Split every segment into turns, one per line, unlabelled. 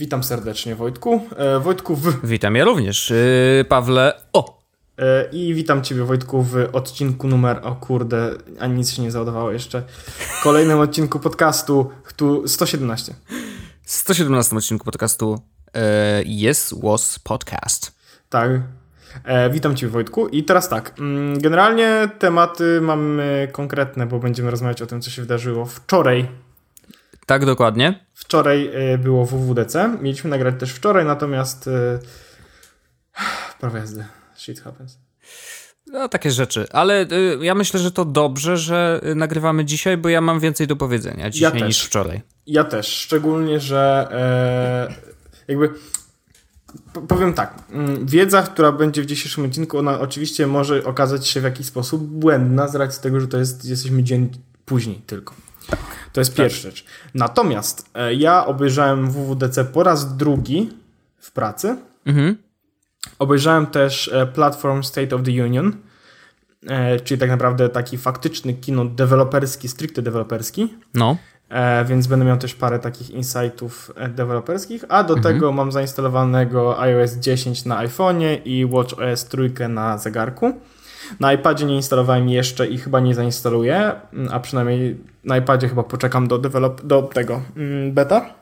Witam serdecznie Wojtku. E, Wojtku w...
Witam ja również. Yy, Pawle, o!
E, I witam Ciebie Wojtku w odcinku numer, o kurde, ani nic się nie załadowało jeszcze, kolejnym odcinku podcastu tu 117.
117 odcinku podcastu e, Yes Was Podcast.
Tak. E, witam Cię Wojtku i teraz tak, mm, generalnie tematy mamy konkretne, bo będziemy rozmawiać o tym, co się wydarzyło wczoraj.
Tak, dokładnie.
Wczoraj e, było WWDC, mieliśmy nagrać też wczoraj, natomiast e, prawo jazdy, shit happens.
No, takie rzeczy. Ale y, ja myślę, że to dobrze, że nagrywamy dzisiaj, bo ja mam więcej do powiedzenia dzisiaj
Ja
niż wczoraj.
Ja też, szczególnie, że e, jakby powiem tak, mm, wiedza, która będzie w dzisiejszym odcinku, ona oczywiście może okazać się w jakiś sposób błędna z racji tego, że to jest, jesteśmy dzień później tylko. To jest pierwsza rzecz. Natomiast e, ja obejrzałem WWDC po raz drugi w pracy.
Mhm.
Obejrzałem też e, Platform State of the Union, e, czyli tak naprawdę taki faktyczny kino deweloperski, stricte deweloperski.
No.
Więc będę miał też parę takich insightów deweloperskich, a do
Mhm.
tego mam zainstalowanego iOS 10 na iPhone'ie i WatchOS 3 na zegarku. Na iPadzie nie instalowałem jeszcze i chyba nie zainstaluję, a przynajmniej na iPadzie chyba poczekam do, develop, do tego mm, beta.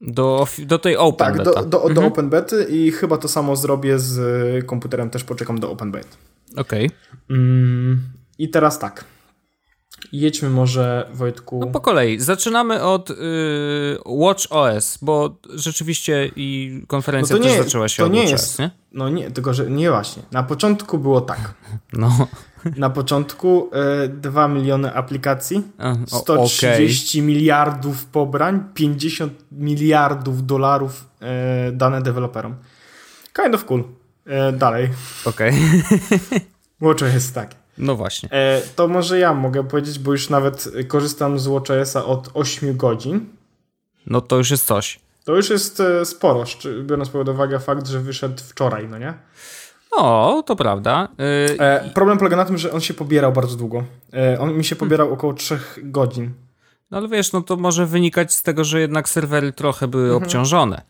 Do, do tej Open
Tak,
beta.
do, do, do
Mhm.
Open Bety i chyba to samo zrobię z komputerem, też poczekam do Open Beta.
Okej.
Mm, I teraz tak. Jedźmy może, Wojtku.
No po kolei. Zaczynamy od y, Watch OS, bo rzeczywiście i konferencja
No to
też
nie-
zaczęła się
to
od
nie
Watch
jest-
OS, nie?
No nie, tylko że nie właśnie. Na początku było tak.
No.
Na początku y, 2 miliony aplikacji,
o-
130 miliardów pobrań, 50 miliardów dolarów y, dane deweloperom. Kind of cool. Y, dalej.
Okej.
WatchOS jest tak.
No właśnie.
E, to może ja mogę powiedzieć, bo już nawet korzystam z WatchOS-a od 8 godzin.
No to już jest coś.
To już jest e, sporo, biorąc pod uwagę fakt, że wyszedł wczoraj, no nie?
O, to prawda. Y,
E, problem polega na tym, że on się pobierał bardzo długo. On mi się pobierał około 3 godzin.
No ale wiesz, no to może wynikać z tego, że jednak serwery trochę były
Mhm.
obciążone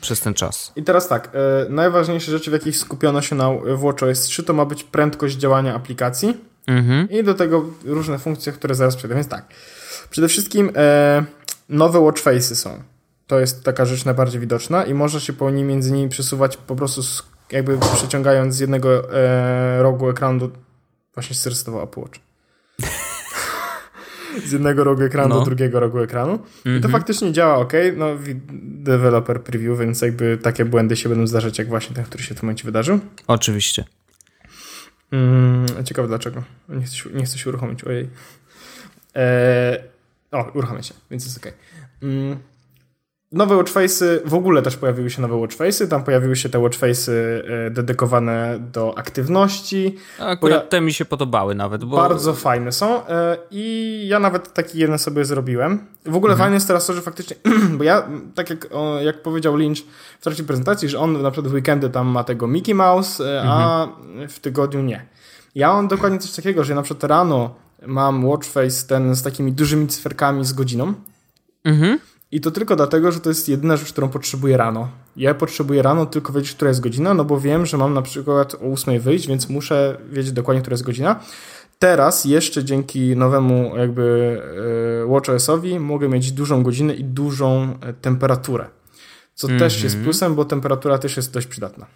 przez ten czas.
I teraz tak, e, najważniejsze rzeczy, w jakich skupiono się na w WatchOS 3, to ma być prędkość działania aplikacji
Mhm.
i do tego różne funkcje, które zaraz przejdę. Więc tak, przede wszystkim e, nowe watchface'y są. To jest taka rzecz najbardziej widoczna i można się po nim między nimi przesuwać po prostu z, jakby przeciągając z jednego e, rogu ekranu do... Właśnie zresetował Apple Watch. Z jednego rogu ekranu
No.
do drugiego rogu ekranu. I to faktycznie działa ok. No, developer preview, więc jakby takie błędy się będą zdarzać, jak właśnie ten, który się w tym momencie wydarzył.
Oczywiście.
Mm, ciekawe dlaczego. Nie chce się, nie chce się uruchomić, ojej. Eee, o, uruchamia się, więc jest ok. Mm, nowe watchface'y, w ogóle też pojawiły się nowe watchface'y. Tam pojawiły się te watchface'y e, dedykowane do aktywności.
Akurat
Bo ja-
te mi się podobały nawet, bo
Bardzo fajne są e, i ja nawet taki jeden sobie zrobiłem. W ogóle fajne jest teraz to, że faktycznie, bo ja, tak jak, jak powiedział Lynch w trakcie prezentacji, że on na przykład w weekendy tam ma tego Mickey Mouse, e, a w tygodniu nie. Ja mam dokładnie coś takiego, że ja na przykład rano mam watchface ten z takimi dużymi cyferkami z godziną
Mhm.
I to tylko dlatego, że to jest jedyna rzecz, którą potrzebuję rano. Ja potrzebuję rano tylko wiedzieć, która jest godzina, no bo wiem, że mam na przykład o 8 wyjść, więc muszę wiedzieć dokładnie, która jest godzina. Teraz jeszcze dzięki nowemu jakby e, WatchOS-owi mogę mieć dużą godzinę i dużą e, temperaturę. Co też jest plusem, bo temperatura też jest dość przydatna.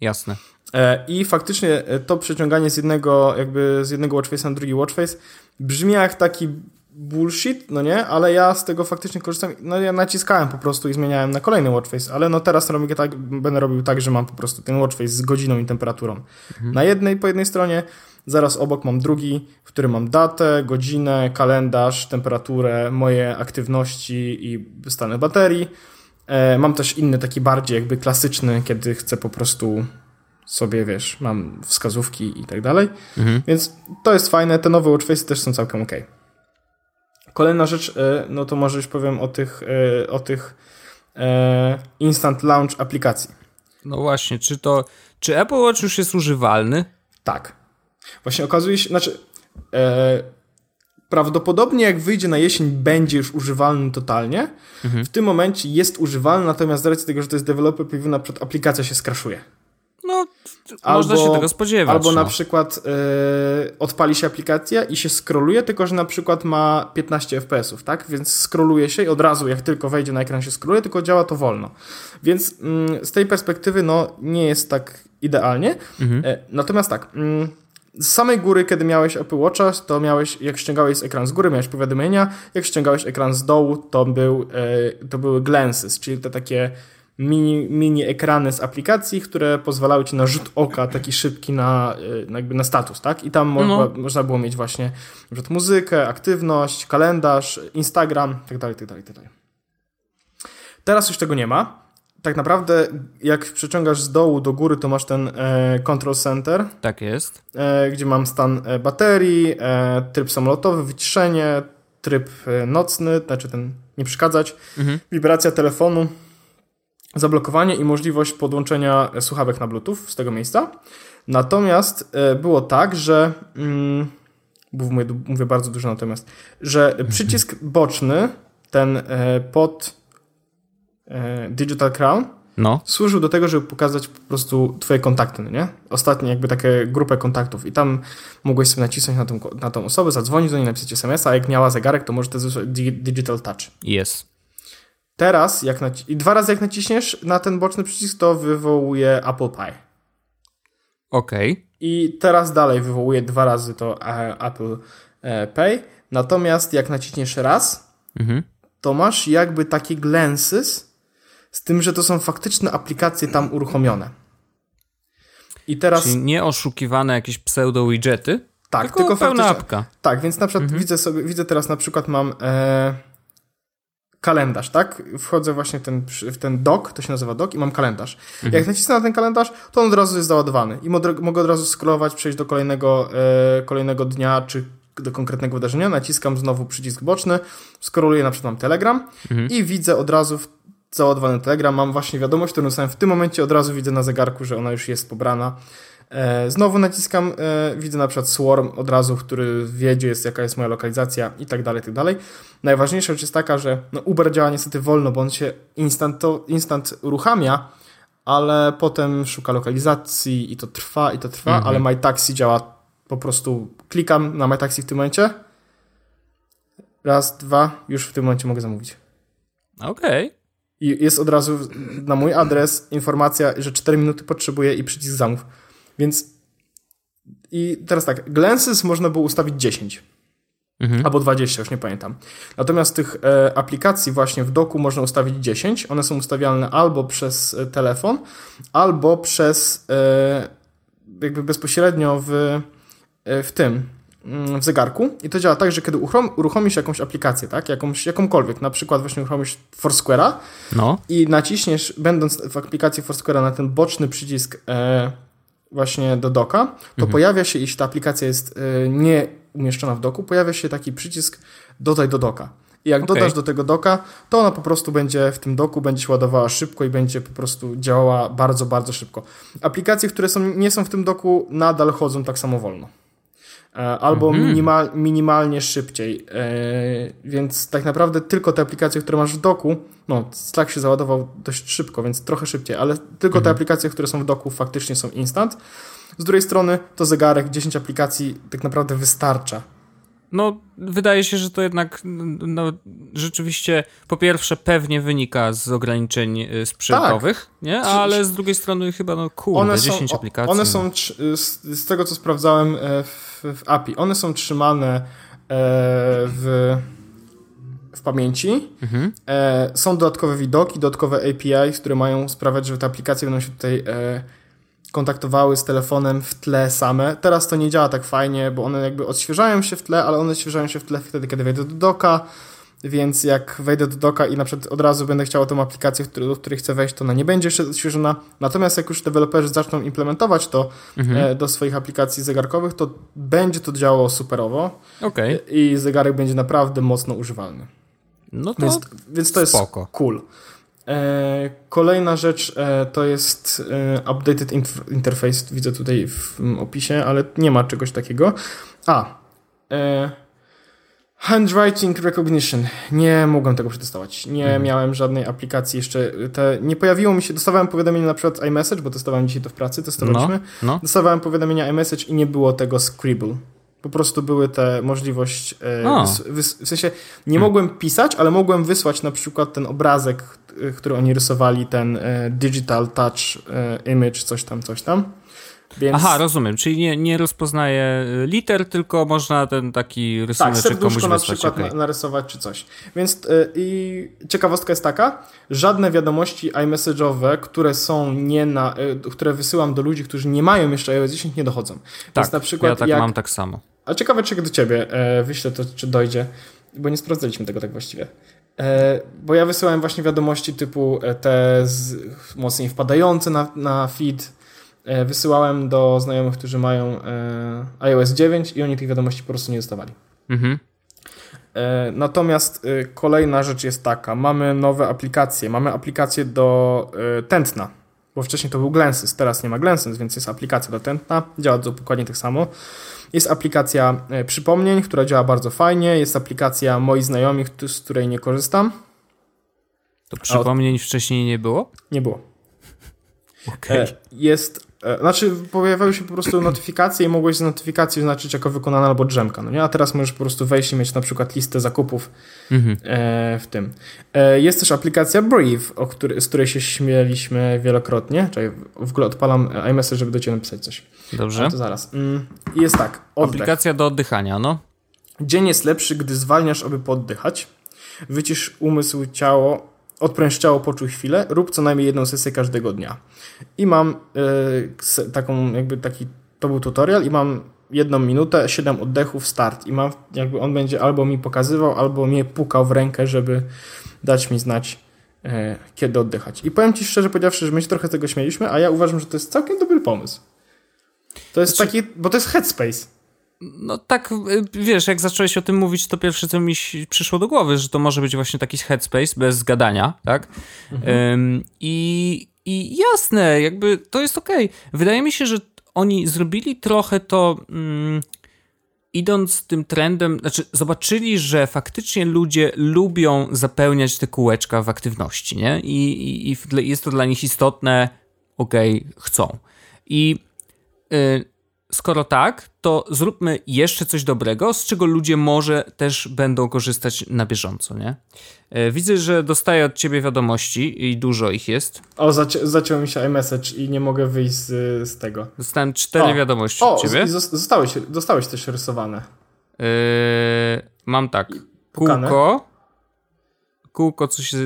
jasne.
E, I faktycznie to przeciąganie z jednego, jakby z jednego watchface'a na drugi watchface brzmi jak taki bullshit, no nie? Ale ja z tego faktycznie korzystam. No ja naciskałem po prostu i zmieniałem na kolejny watchface, ale no teraz robię tak, będę robił tak, że mam po prostu ten watchface z godziną i temperaturą. Na jednej, po jednej stronie, zaraz obok mam drugi, w którym mam datę, godzinę, kalendarz, temperaturę, moje aktywności i stany baterii. E, mam też inny, taki bardziej jakby klasyczny, kiedy chcę po prostu sobie, wiesz, mam wskazówki i tak dalej. Więc to jest fajne. Te nowe watchface'y też są całkiem ok. Kolejna rzecz, e, no to może już powiem o tych, e, o tych e, instant launch aplikacji.
No właśnie, czy to. Czy Apple Watch już jest używalny?
Tak. Właśnie okazuje się, znaczy prawdopodobnie jak wyjdzie na jesień, będzie już używalny totalnie. W tym momencie jest używalny, natomiast z racji tego, że to jest developer preview, na przykład aplikacja się skraszuje.
No, można się tego spodziewać.
Albo
no.
na przykład yy, odpali się aplikacja i się scrolluje, tylko że na przykład ma 15 FPS-ów, tak? Więc scrolluje się i od razu, jak tylko wejdzie na ekran, się scrolluje, tylko działa to wolno. Więc yy, z tej perspektywy, no, nie jest tak idealnie.
Mhm.
Yy, natomiast tak. Yy, z samej góry, kiedy miałeś Apple Watcha, to miałeś, jak ściągałeś ekran z góry, miałeś powiadomienia, jak ściągałeś ekran z dołu, to, był, yy, to były glances, czyli te takie mini, mini ekrany z aplikacji, które pozwalały ci na rzut oka taki szybki na, na jakby na status, tak? I tam mo
No.
można było mieć właśnie na muzykę, aktywność, kalendarz, Instagram, tak dalej, tak dalej, tak dalej. Teraz już tego nie ma. Tak naprawdę, jak przeciągasz z dołu do góry, to masz ten e, control center,
Tak jest.
e, gdzie mam stan e, baterii, e, tryb samolotowy, wyciszenie, tryb e, nocny, znaczy ten nie przeszkadzać,
Mhm.
wibracja telefonu, zablokowanie i możliwość podłączenia słuchawek na Bluetooth z tego miejsca. Natomiast e, było tak, że mm, mówię, mówię bardzo dużo natomiast, że przycisk boczny, ten e, pod e, Digital Crown,
No.
służył do tego, żeby pokazać po prostu twoje kontakty, no nie? Ostatnie jakby takie grupę kontaktów i tam mogłeś sobie nacisnąć na tą, na tą osobę, zadzwonić do niej, napisać SMS-a, a jak miała zegarek, to może to jest Digital Touch.
Jest.
Teraz, jak naci- i dwa razy jak naciśniesz na ten boczny przycisk, to wywołuje Apple Pie.
Okej.
I teraz dalej wywołuje dwa razy to e, Apple e, Pay. Natomiast jak naciśniesz raz,
Mhm. to
masz jakby takie glances, z tym, że to są faktyczne aplikacje tam uruchomione. I teraz
Czyli nie oszukiwane jakieś pseudo-widgety,
tak,
tylko,
tylko
pełna
faktycznie.
apka.
Tak, więc na przykład widzę sobie, widzę teraz na przykład mam e, kalendarz, tak? Wchodzę właśnie w ten, w ten dock, to się nazywa dock i mam kalendarz. Jak nacisnę na ten kalendarz, to on od razu jest załadowany i mogę, od razu scrollować, przejść do kolejnego, e, kolejnego dnia, czy do konkretnego wydarzenia, naciskam znowu przycisk boczny, scrolluję na przykład mam Telegram i widzę od razu w załadowany Telegram, mam właśnie wiadomość, którą dostałem w tym momencie, od razu widzę na zegarku, że ona już jest pobrana. E, znowu naciskam, e, widzę na przykład Swarm od razu, który wiedzie, jest, jaka jest moja lokalizacja i tak dalej, tak dalej. Najważniejsza rzecz jest taka, że no Uber działa niestety wolno, bo on się instant, to, instant uruchamia, ale potem szuka lokalizacji i to trwa, i to trwa, ale MyTaxi działa po prostu, klikam na MyTaxi w tym momencie, raz, dwa, już w tym momencie mogę zamówić.
Okej.
I jest od razu na mój adres informacja, że 4 minuty potrzebuję i przycisk zamów. Więc i teraz tak, glances można było ustawić 10
Mhm.
albo 20, już nie pamiętam. Natomiast tych e, aplikacji właśnie w doku można ustawić 10. One są ustawialne albo przez e, telefon, albo przez e, jakby bezpośrednio w, e, w tym mm, w zegarku i to działa tak, że kiedy uruchom, uruchomisz jakąś aplikację, tak, jakąś, jakąkolwiek, na przykład właśnie uruchomisz Foursquare'a,
No.
i naciśniesz, będąc w aplikacji Foursquare'a na ten boczny przycisk e, właśnie do doka, to pojawia się, jeśli ta aplikacja jest e, nie umieszczona w doku, pojawia się taki przycisk dodaj do doka. I jak
Okej.
dodasz do tego doka, to ona po prostu będzie w tym doku, będzie się ładowała szybko i będzie po prostu działała bardzo, bardzo szybko. Aplikacje, które są, nie są w tym doku, nadal chodzą tak samo wolno. E, Albo minimal, minimalnie szybciej. E, więc tak naprawdę tylko te aplikacje, które masz w doku, no Slack się załadował dość szybko, więc trochę szybciej, ale tylko te aplikacje, które są w doku faktycznie są instant. Z drugiej strony to zegarek, 10 aplikacji tak naprawdę wystarcza.
No, wydaje się, że to jednak no, rzeczywiście po pierwsze pewnie wynika z ograniczeń y, sprzętowych, nie? Ale z drugiej strony chyba no kurde,
One są,
10
o-
aplikacji.
One są, z, tego co sprawdzałem e, w, w API, one są trzymane e, w, w pamięci.
Mhm.
E, są dodatkowe widoki, dodatkowe API, które mają sprawiać, że te aplikacje będą się tutaj e, kontaktowały z telefonem w tle same. Teraz to nie działa tak fajnie, bo one jakby odświeżają się w tle, ale one odświeżają się w tle wtedy, kiedy wejdę do doka. Więc jak wejdę do doka i na przykład od razu będę chciał tą aplikację, do której chcę wejść, to ona nie będzie jeszcze odświeżona. Natomiast jak już deweloperzy zaczną implementować to e, do swoich aplikacji zegarkowych, to będzie to działało superowo
Okej,
i zegarek będzie naprawdę mocno używalny.
no to
Więc, więc to jest
spoko.
cool. E, kolejna rzecz e, to jest updated interface. Widzę tutaj w opisie, ale nie ma czegoś takiego. A. Handwriting recognition. Nie mogłem tego przetestować. Nie mhm. miałem żadnej aplikacji jeszcze. Te, nie pojawiło mi się, dostawałem powiadomienia na przykład iMessage, bo testowałem dzisiaj to w pracy, testowaliśmy. No, no. Dostawałem powiadomienia iMessage i nie było tego Scribble. Po prostu były te możliwość, e, wys, w sensie nie hmm. mogłem pisać, ale mogłem wysłać na przykład ten obrazek, e, który oni rysowali, ten e, digital touch e, image, coś tam, coś tam.
Więc... Aha, rozumiem, czyli nie, nie rozpoznaje y, liter, tylko można ten taki rysunek
tak, komuś na przykład okay. narysować czy coś. Więc yy, i ciekawostka jest taka, żadne wiadomości iMessage'owe, które są nie na, yy, które wysyłam do ludzi, którzy nie mają jeszcze iOS 10 nie dochodzą.
Tak, Więc na przykład ja tak jak... mam tak samo.
A ciekawe, czy do ciebie e, wyślę to, czy dojdzie, bo nie sprawdzaliśmy tego tak właściwie. E, bo ja wysyłałem właśnie wiadomości typu e, te z, mocniej wpadające na, na feed, wysyłałem do znajomych, którzy mają e, iOS 9 i oni tych wiadomości po prostu nie dostawali. Mhm. E, natomiast kolejna rzecz jest taka, mamy nowe aplikacje, mamy aplikację do tętna, bo wcześniej to był Glensys, teraz nie ma Glensys, więc jest aplikacja do tętna, działa dokładnie tak samo. Jest aplikacja przypomnień, która działa bardzo fajnie, jest aplikacja moi znajomych, z której nie korzystam.
To przypomnień od... wcześniej nie było?
Nie było. Okay. Jest E, znaczy, pojawiały się po prostu notyfikacje i mogłeś z notyfikacji oznaczyć jako wykonana albo drzemka, no nie? A teraz możesz po prostu wejść i mieć na przykład listę zakupów mhm. E, w tym. E, jest też aplikacja Brief, o który, z której się śmieliśmy wielokrotnie. Czyli w ogóle odpalam iMessage, żeby do Ciebie napisać coś.
Dobrze.
to zaraz. Mm, jest tak.
Oddech. Aplikacja do oddychania, no.
Dzień jest lepszy, gdy zwalniasz, aby poddychać. Wycisz umysł, ciało, odpręż ciało, poczuj chwilę, rób co najmniej jedną sesję każdego dnia. I mam y, taką, jakby taki, to był tutorial i mam jedną minutę, siedem oddechów, start. I mam, jakby on będzie albo mi pokazywał, albo mnie pukał w rękę, żeby dać mi znać, y, kiedy oddychać. I powiem Ci szczerze powiedziawszy, że my się trochę tego śmieliśmy, a ja uważam, że to jest całkiem dobry pomysł. To jest znaczy... taki, bo to jest headspace.
No tak, y, wiesz, jak zacząłeś o tym mówić, to pierwsze, co mi przyszło do głowy, że to może być właśnie taki headspace bez gadania, tak? Mhm. I, I jasne, jakby to jest okej. Okay. Wydaje mi się, że oni zrobili trochę to... Mm, idąc tym trendem, znaczy zobaczyli, że faktycznie ludzie lubią zapełniać te kółeczka w aktywności, nie? I, i, i jest to dla nich istotne, okej, okay, chcą. I y, skoro tak, to zróbmy jeszcze coś dobrego, z czego ludzie może też będą korzystać na bieżąco, nie? E, widzę, że dostaję od ciebie wiadomości i dużo ich jest.
O, zaci zaciął mi się iMessage i nie mogę wyjść z, z tego.
Dostałem cztery o, wiadomości o, od ciebie.
Zostałeś, dostałeś też rysowane. Yy,
mam tak. Pukane. Kółko. Kółko, co się...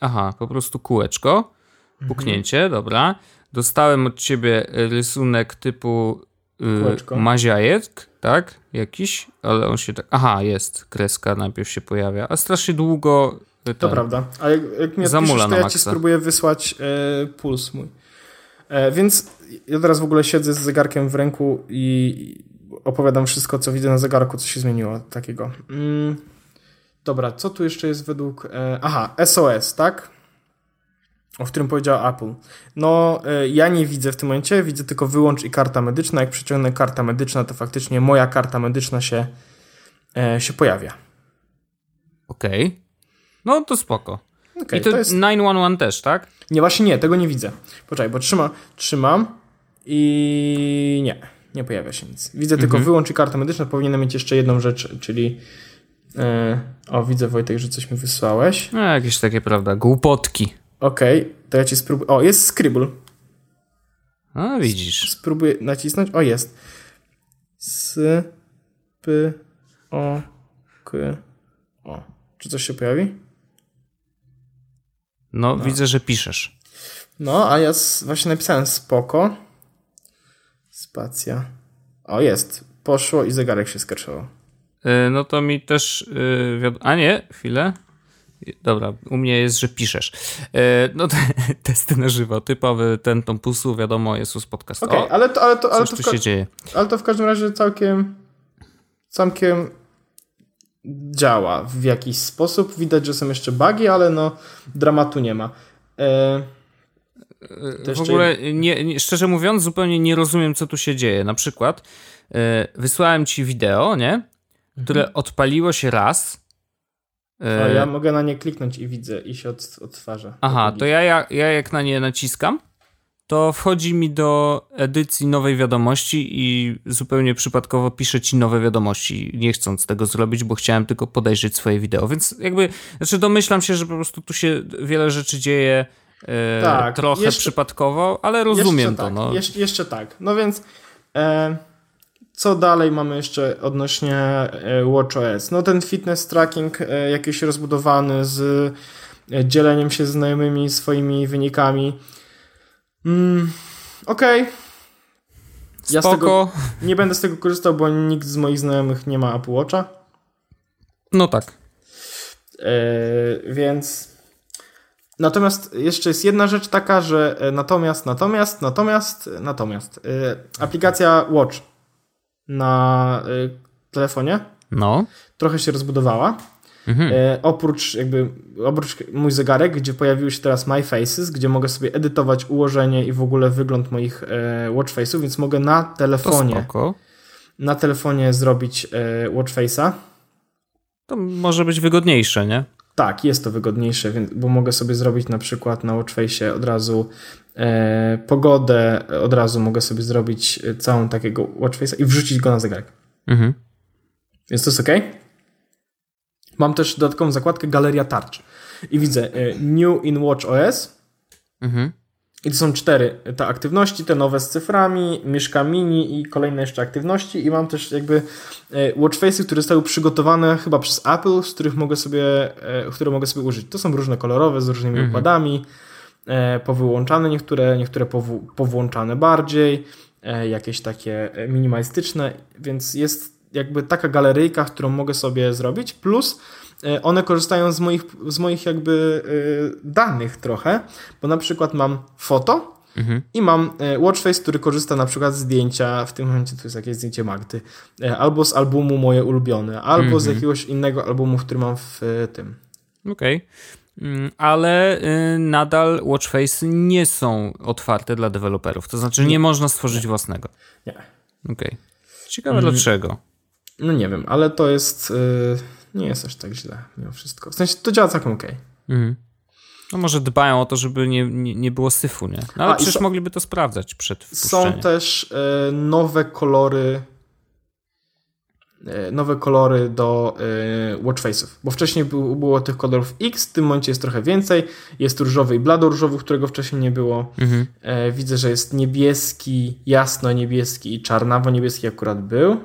Aha, po prostu kółeczko. Mhm. Puknięcie, mhm. dobra. Dostałem od ciebie rysunek typu Kółeczko. Maziajek, tak? Jakiś, ale on się tak. Aha, jest. Kreska najpierw się pojawia, a strasznie długo.
Ten, to prawda. A jak, jak mnie zamula piszesz, to ja ci spróbuję wysłać e, puls mój. E, więc ja teraz w ogóle siedzę z zegarkiem w ręku i opowiadam wszystko, co widzę na zegarku, co się zmieniło takiego. Mm. Dobra, co tu jeszcze jest według. E, aha, SOS, tak? O którym powiedział Apple. No, e, ja nie widzę w tym momencie, widzę tylko wyłącz i karta medyczna. Jak przyciągnę karta medyczna, to faktycznie moja karta medyczna się, e, się pojawia.
Okej. Okay. No to spoko. Okay, I to, to jest 911 też, tak?
Nie, właśnie nie, tego nie widzę. Poczekaj, bo trzyma, trzymam i nie, nie pojawia się nic. Widzę tylko mhm. wyłącz i karta medyczna. Powinienem mieć jeszcze jedną rzecz, czyli e, o, widzę Wojtek, że coś mi wysłałeś.
No, jakieś takie, prawda, głupotki.
Okej, okay, to ja ci spróbuję. O, jest Scribble.
A, widzisz.
Spróbuję nacisnąć. O, jest. S, P, O, K, O. Czy coś się pojawi?
No, no. widzę, że piszesz.
No, a ja właśnie napisałem spoko. Spacja. O, jest. Poszło i zegarek się skraszował.
Yy, no to mi też. Yy, a nie, chwilę. Dobra, u mnie jest, że piszesz. E, no te, testy na żywo, typowy ten tom pusu, wiadomo, Jezus podcast.
Okej, okay, ale to, ale to, ale
to, się dzieje.
Ale to w każdym razie całkiem całkiem działa w jakiś sposób. Widać, że są jeszcze bugi, ale no dramatu nie ma. E,
w ogóle, nie, nie, szczerze mówiąc, zupełnie nie rozumiem, co tu się dzieje. Na przykład, e, wysłałem ci wideo, nie? które odpaliło się raz.
A ja mogę na nie kliknąć i widzę i się od, odtwarza.
Aha, to ja, ja, ja jak na nie naciskam, to wchodzi mi do edycji nowej wiadomości i zupełnie przypadkowo pisze ci nowe wiadomości, nie chcąc tego zrobić, bo chciałem tylko podejrzeć swoje wideo. Więc jakby, znaczy domyślam się, że po prostu tu się wiele rzeczy dzieje e, tak, trochę jeszcze, przypadkowo, ale rozumiem to.
Tak,
no.
jeszcze, jeszcze tak. No więc e, co dalej mamy jeszcze odnośnie e, WatchOS? No ten fitness tracking e, jakiś rozbudowany z e, dzieleniem się z znajomymi swoimi wynikami Mm, Okej. Okay.
Ja Spoko.
nie będę z tego korzystał, bo nikt z moich znajomych nie ma Apple Watcha.
No tak.
Yy, więc. Natomiast jeszcze jest jedna rzecz taka, że natomiast, natomiast, natomiast, natomiast yy, aplikacja Watch na yy, telefonie
no.
trochę się rozbudowała. Mhm. E, oprócz jakby, oprócz mój zegarek, gdzie pojawiły się teraz My Faces, gdzie mogę sobie edytować ułożenie i w ogóle wygląd moich e, watch face'ów, więc mogę na telefonie na telefonie zrobić e, watch face'a.
To może być wygodniejsze, nie?
Tak, jest to wygodniejsze, bo mogę sobie zrobić na przykład na Watchface od razu pogodę, od razu mogę sobie zrobić całą takiego Watchface'a i wrzucić go na zegarek. Mhm. Więc to jest ok? Mam też dodatkową zakładkę Galeria Tarcz. I widzę e, New in Watch OS. Mhm. I to są cztery te aktywności, te nowe z cyframi, Mieszka Mini i kolejne jeszcze aktywności. I mam też jakby e, watchface'y, które zostały przygotowane chyba przez Apple, z których mogę sobie, e, które mogę sobie użyć. To są różne kolorowe, z różnymi mhm. układami, powyłączane niektóre, niektóre powłączane bardziej, jakieś takie minimalistyczne, więc jest jakby taka galeryjka, którą mogę sobie zrobić, plus e, one korzystają z moich, z moich jakby e, danych trochę, bo na przykład mam foto mhm. i mam e, Watchface, który korzysta na przykład z zdjęcia, w tym momencie to jest jakieś zdjęcie Magdy, albo z albumu moje ulubione, albo mhm. z jakiegoś innego albumu, który mam w tym.
Okej. Okay ale y, nadal Watchface nie są otwarte dla deweloperów. To znaczy, nie, nie można stworzyć
nie.
własnego.
Nie.
Okej. Okay. Ciekawe mm. dlaczego.
No nie wiem, ale to jest. Yy, nie jest aż tak źle mimo wszystko. W sensie to działa całkiem okej. Okay. Mhm.
No może dbają o to, żeby nie, nie, nie było syfu, nie? No ale A, przecież mogliby to sprawdzać przed
Są też y, nowe kolory nowe kolory do y, watchface'ów, bo wcześniej było, tych kolorów X, w tym momencie jest trochę więcej. Jest różowy i blado-różowy, którego wcześniej nie było. Mhm. E, widzę, że jest niebieski, jasno-niebieski i czarnawo-niebieski akurat był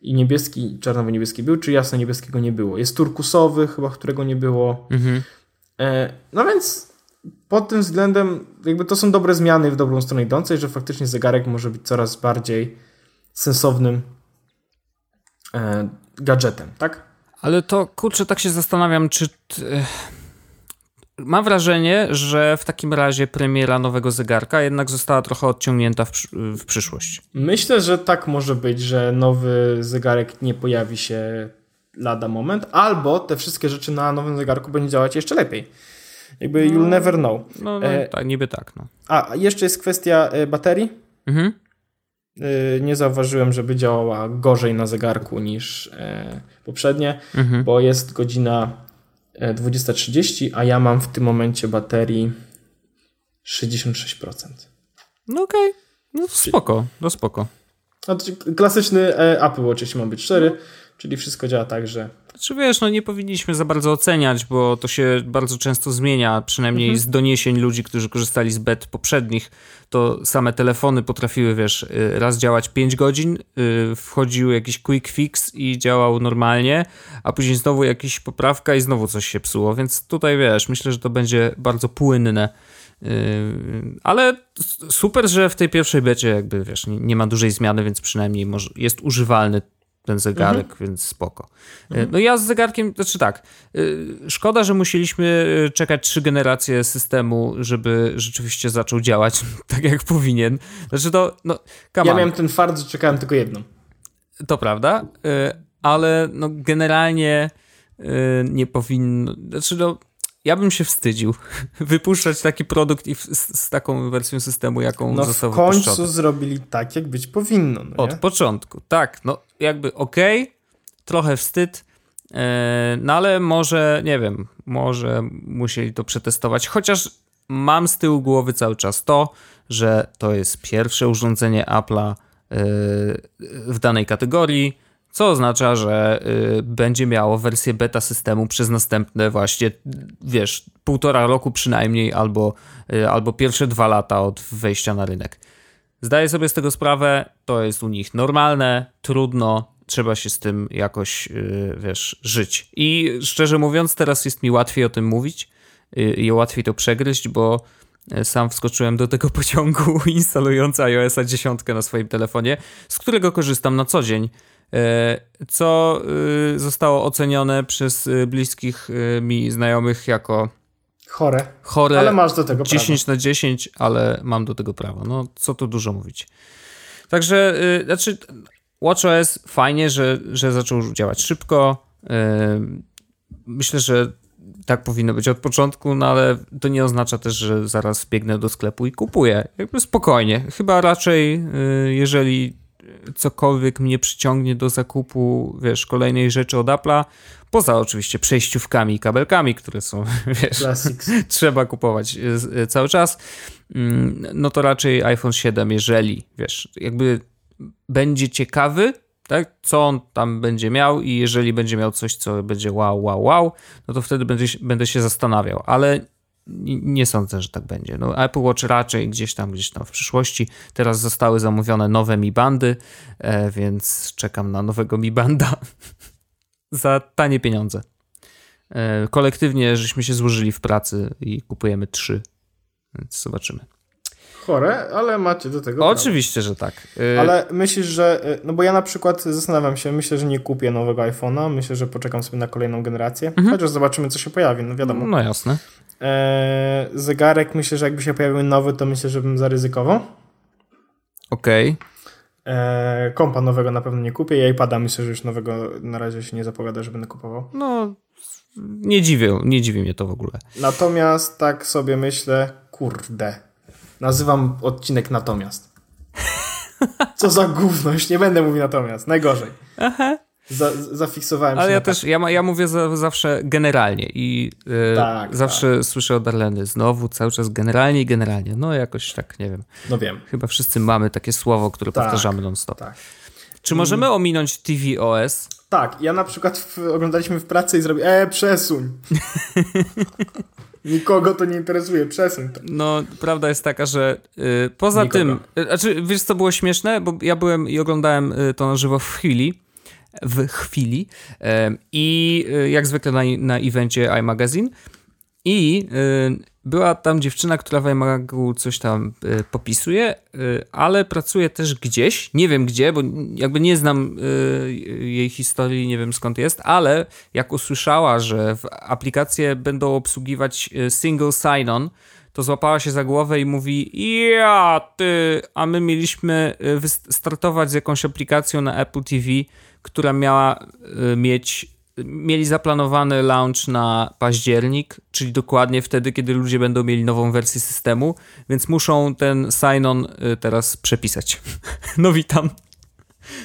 i niebieski, czarnowo-niebieski był, czy jasno-niebieskiego nie było. Jest turkusowy chyba, którego nie było. Mhm. E, no więc pod tym względem jakby to są dobre zmiany w dobrą stronę idące, że faktycznie zegarek może być coraz bardziej sensownym e, gadżetem, tak?
Ale to kurczę, tak się zastanawiam, czy Mam wrażenie, że w takim razie premiera nowego zegarka jednak została trochę odciągnięta w, w, przyszłość.
Myślę, że tak może być, że nowy zegarek nie pojawi się lada moment, albo te wszystkie rzeczy na nowym zegarku będą działać jeszcze lepiej. Jakby no, you'll never know.
No, no e, tak, niby tak. No.
A, jeszcze jest kwestia e, baterii. Mhm. E, nie zauważyłem, żeby działała gorzej na zegarku niż e, poprzednie, mhm. bo jest godzina 20.30, a ja mam w tym momencie baterii 66%.
No okej, okay. no spoko, no spoko.
No, klasyczny e, Apple Watch, jeśli być 4, no. czyli wszystko działa tak, że
znaczy wiesz, no nie powinniśmy za bardzo oceniać, bo to się bardzo często zmienia, przynajmniej mhm. z doniesień ludzi, którzy korzystali z bet poprzednich, to same telefony potrafiły, wiesz, y, raz działać 5 godzin, y, wchodził jakiś quick fix i działał normalnie, a później znowu jakaś poprawka i znowu coś się psuło, więc tutaj wiesz, myślę, że to będzie bardzo płynne. Y, ale super, że w tej pierwszej becie jakby, wiesz, nie, ma dużej zmiany, więc przynajmniej jest używalny ten zegarek, mhm. więc spoko. E, mhm. No ja z zegarkiem, znaczy tak, e, szkoda, że musieliśmy e, czekać trzy generacje systemu, żeby rzeczywiście zaczął działać tak jak powinien. Znaczy to, no,
Ja miałem ten fart, że czekałem tylko jedną.
To prawda, ale no generalnie nie powinno, znaczy no ja bym się wstydził wypuszczać taki produkt i z, z, taką wersją systemu, jaką
no
został
w końcu wypuszczony. zrobili tak, jak być powinno. No
Od początku, tak. No jakby okej, okay, trochę wstyd, e, no ale może, nie wiem, może musieli to przetestować, chociaż mam z tyłu głowy cały czas to, że to jest pierwsze urządzenie Apple'a w danej kategorii, co oznacza, że y, będzie miało wersję beta systemu przez następne właśnie, wiesz, półtora roku przynajmniej, albo, y, albo pierwsze dwa lata od wejścia na rynek. Zdaję sobie z tego sprawę, to jest u nich normalne, trudno, trzeba się z tym jakoś, y, wiesz, żyć. I szczerze mówiąc, teraz jest mi łatwiej o tym mówić y, i łatwiej to przegryźć, bo y, sam wskoczyłem do tego pociągu instalując iOS 10 na swoim telefonie, z którego korzystam na co dzień co y, zostało ocenione przez y, bliskich y, mi znajomych jako
chore.
Chore.
Ale masz do tego
10 prawo. na 10, ale mam do tego prawo. No, co tu dużo mówić. Także, znaczy, WatchOS fajnie, że, że zaczął działać szybko. Myślę, że tak powinno być od początku, no ale to nie oznacza też, że zaraz biegnę do sklepu i kupuję. Jakby spokojnie. Chyba raczej, jeżeli cokolwiek mnie przyciągnie do zakupu, wiesz, kolejnej rzeczy od Apple'a, poza oczywiście przejściówkami i kabelkami, które są, wiesz, trzeba kupować e, e, cały czas, mm, no to raczej iPhone 7, jeżeli, wiesz, jakby będzie ciekawy, tak, co on tam będzie miał i jeżeli będzie miał coś, co będzie wow, wow, wow, no to wtedy będę, będę się zastanawiał, ale nie sądzę, że tak będzie. No, Apple Watch raczej gdzieś tam, gdzieś tam w przyszłości. Teraz zostały zamówione nowe Mi Bandy, e, więc czekam na nowego Mi Banda za tanie pieniądze. E, kolektywnie żeśmy się złożyli w pracy i kupujemy trzy, więc zobaczymy.
Chore, ale macie do tego.
Oczywiście, prawo. że tak.
E, ale myślisz, że. No bo ja na przykład zastanawiam się, myślę, że nie kupię nowego iPhone'a. Myślę, że poczekam sobie na kolejną generację. Mhm. Chociaż zobaczymy, co się pojawi, no wiadomo.
No jasne.
Eee, zegarek myślę, że jakby się pojawił nowy, to myślę, że bym zaryzykował.
Okej.
Okay. Eee, kompa nowego na pewno nie kupię i iPada myślę, że już nowego na razie się nie zapowiada, że będę kupował.
No, nie dziwię, nie dziwi mnie to w ogóle.
Natomiast tak sobie myślę, kurde, nazywam odcinek natomiast. Co za gówność, nie będę mówił natomiast, najgorzej. Aha. Za, zafiksowałem
Ale
się.
ja też, ja, ja mówię za, zawsze generalnie i yy, tak, zawsze tak. słyszę od Arleny znowu cały czas generalnie i generalnie. No jakoś tak, nie wiem.
No wiem.
Chyba wszyscy mamy takie słowo, które tak, powtarzamy non-stop. Tak. Czy możemy mm. ominąć TVOS?
Tak, ja na przykład w, oglądaliśmy w pracy i zrobię, e, przesuń. Nikogo to nie interesuje, przesuń to.
No, prawda jest taka, że y, poza Nikogo. tym, y, znaczy, wiesz co było śmieszne? Bo ja byłem i oglądałem y, to na żywo w chwili w chwili. I e, jak zwykle na, na evencie iMagazine. I e, była tam dziewczyna, która w iMagu coś tam e, popisuje, ale pracuje też gdzieś, nie wiem gdzie, bo jakby nie znam jej historii, nie wiem skąd jest, ale jak usłyszała, że aplikacje będą obsługiwać single sign-on, to złapała się za głowę i mówi: Ja, ty, a my mieliśmy startować z jakąś aplikacją na Apple TV, która miała y, mieć mieli zaplanowany launch na październik, czyli dokładnie wtedy, kiedy ludzie będą mieli nową wersję systemu, więc muszą ten sign-on y, teraz przepisać. No witam.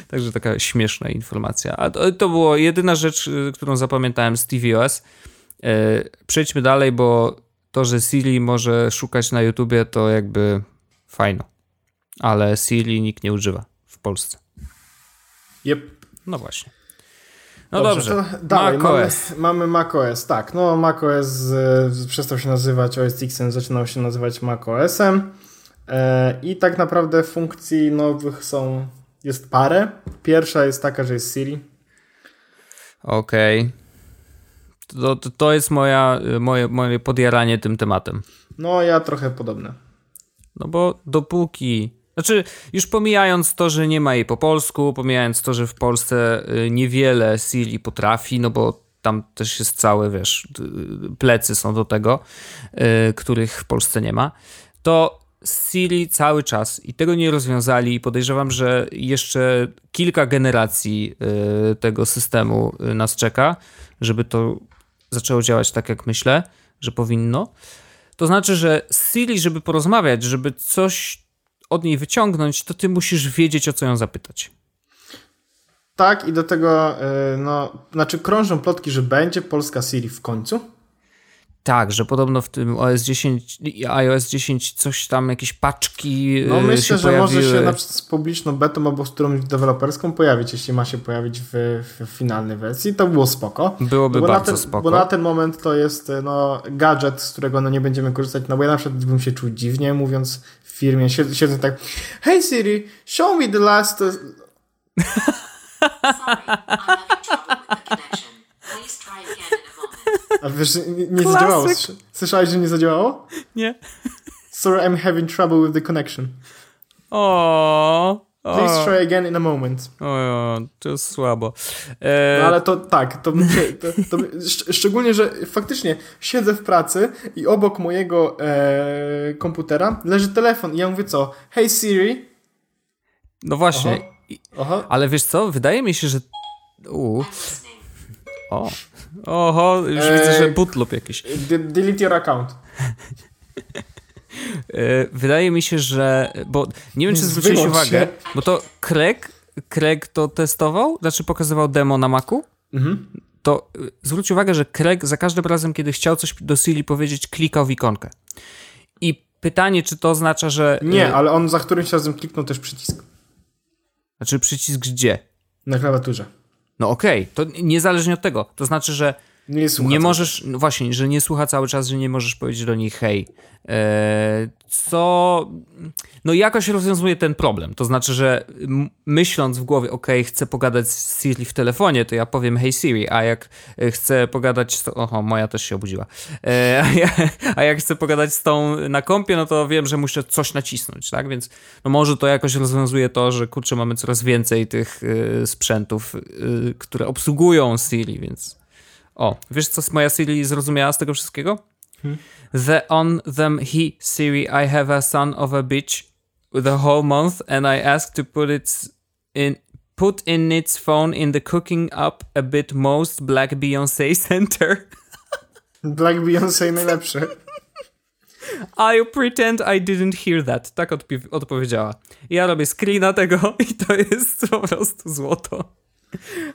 Także taka śmieszna informacja. A to, to była jedyna rzecz, y, którą zapamiętałem z tvOS. Przejdźmy dalej, bo to, że Siri może szukać na YouTubie, to jakby fajno. Ale Siri nikt nie używa w Polsce.
Yep.
No właśnie. No dobrze, dobrze.
dalej, macOS. Mamy, mamy macOS, tak. No macOS y, przestał się nazywać OS X, zaczynał się nazywać macOSem e, i tak naprawdę funkcji nowych są, jest parę. Pierwsza jest taka, że jest Siri.
Okej. Okay. To, to jest moja, moje, moje podjaranie tym tematem.
No, ja trochę podobne.
No bo dopóki znaczy, już pomijając to, że nie ma jej po polsku, pomijając to, że w Polsce y, niewiele Siri potrafi, no bo tam też jest całe, wiesz, plecy są do tego, yy, których w Polsce nie ma, to Siri cały czas i tego nie rozwiązali. Podejrzewam, że jeszcze kilka generacji tego systemu nas czeka, żeby to zaczęło działać tak, jak myślę, że powinno. To znaczy, że Siri, żeby porozmawiać, żeby coś od niej wyciągnąć, to ty musisz wiedzieć, o co ją zapytać.
Tak, i do tego, y, no, znaczy krążą plotki, że będzie polska Siri w końcu.
Tak, że podobno w tym OS 10 i iOS 10 coś tam, jakieś paczki.
No
y,
myślę,
się
że
pojawiły.
może się na przykład z publiczną betą albo z którąś deweloperską pojawić, jeśli ma się pojawić w, w finalnej wersji. To było spoko.
Byłoby
bo
bardzo
ten,
spoko.
Bo na ten moment to jest no, gadżet, z którego no, nie będziemy korzystać. No bo ja na przykład bym się czuł dziwnie, mówiąc firmie, siedzę, siedzę tak Hey Siri, show me the last...
Sorry, I'm having trouble with the connection. Please try again in a
wiesz, nie, nie zadziałało. Słysz- Słyszałeś, że nie zadziałało?
Nie.
Sorry, I'm having trouble with the connection.
O,
Please try again in a moment.
o, to jest słabo. E,
No ale to tak, to, to, to szcz- szczególnie, że faktycznie siedzę w pracy i obok mojego e, komputera leży telefon i ja mówię co? Hey Siri.
no właśnie.
Oho.
Ale wiesz co? Wydaje mi się, że. U, o. Oho, już
Eee.
widzę, że bootloop jakiś.
De- delete your account.
E, Wydaje mi się, że. Bo nie wiem, czy zwróciłeś uwagę, bo to Craig, Craig to testował, znaczy pokazywał demo na Macu.
Mhm.
To y, zwróć uwagę, że Craig za każdym razem, kiedy chciał coś do Siri powiedzieć, klikał w ikonkę. I pytanie, czy to oznacza, że.
Nie,
y,
ale on za którymś razem kliknął też przycisk
Znaczy przycisk gdzie?
na klawiaturze.
No okej, to niezależnie od tego. To znaczy, że
Nie słucha.
nie możesz, no właśnie, że nie słucha cały czas, że nie możesz powiedzieć do niej hej. E, co, no jakoś rozwiązuje ten problem. To znaczy, że myśląc w głowie, ok, chcę pogadać z Siri w telefonie, to ja powiem hey Siri, a jak e, chcę pogadać z... Oho, moja też się obudziła. E, a, ja, a jak chcę pogadać z tą na kompie, no to wiem, że muszę coś nacisnąć, tak? Więc no może to jakoś rozwiązuje to, że kurczę, mamy coraz więcej tych e, sprzętów, e, które obsługują Siri, więc... O, wiesz co moja Siri zrozumiała z tego wszystkiego? The on them he Siri I have a son of a bitch the whole month and I asked to put it in put in its phone in the cooking up a bit most black Beyoncé center.
Black Beyoncé najlepszy.
I pretend I didn't hear that. Tak odpi- odpowiedziała. Ja robię screena tego i to jest po prostu złoto.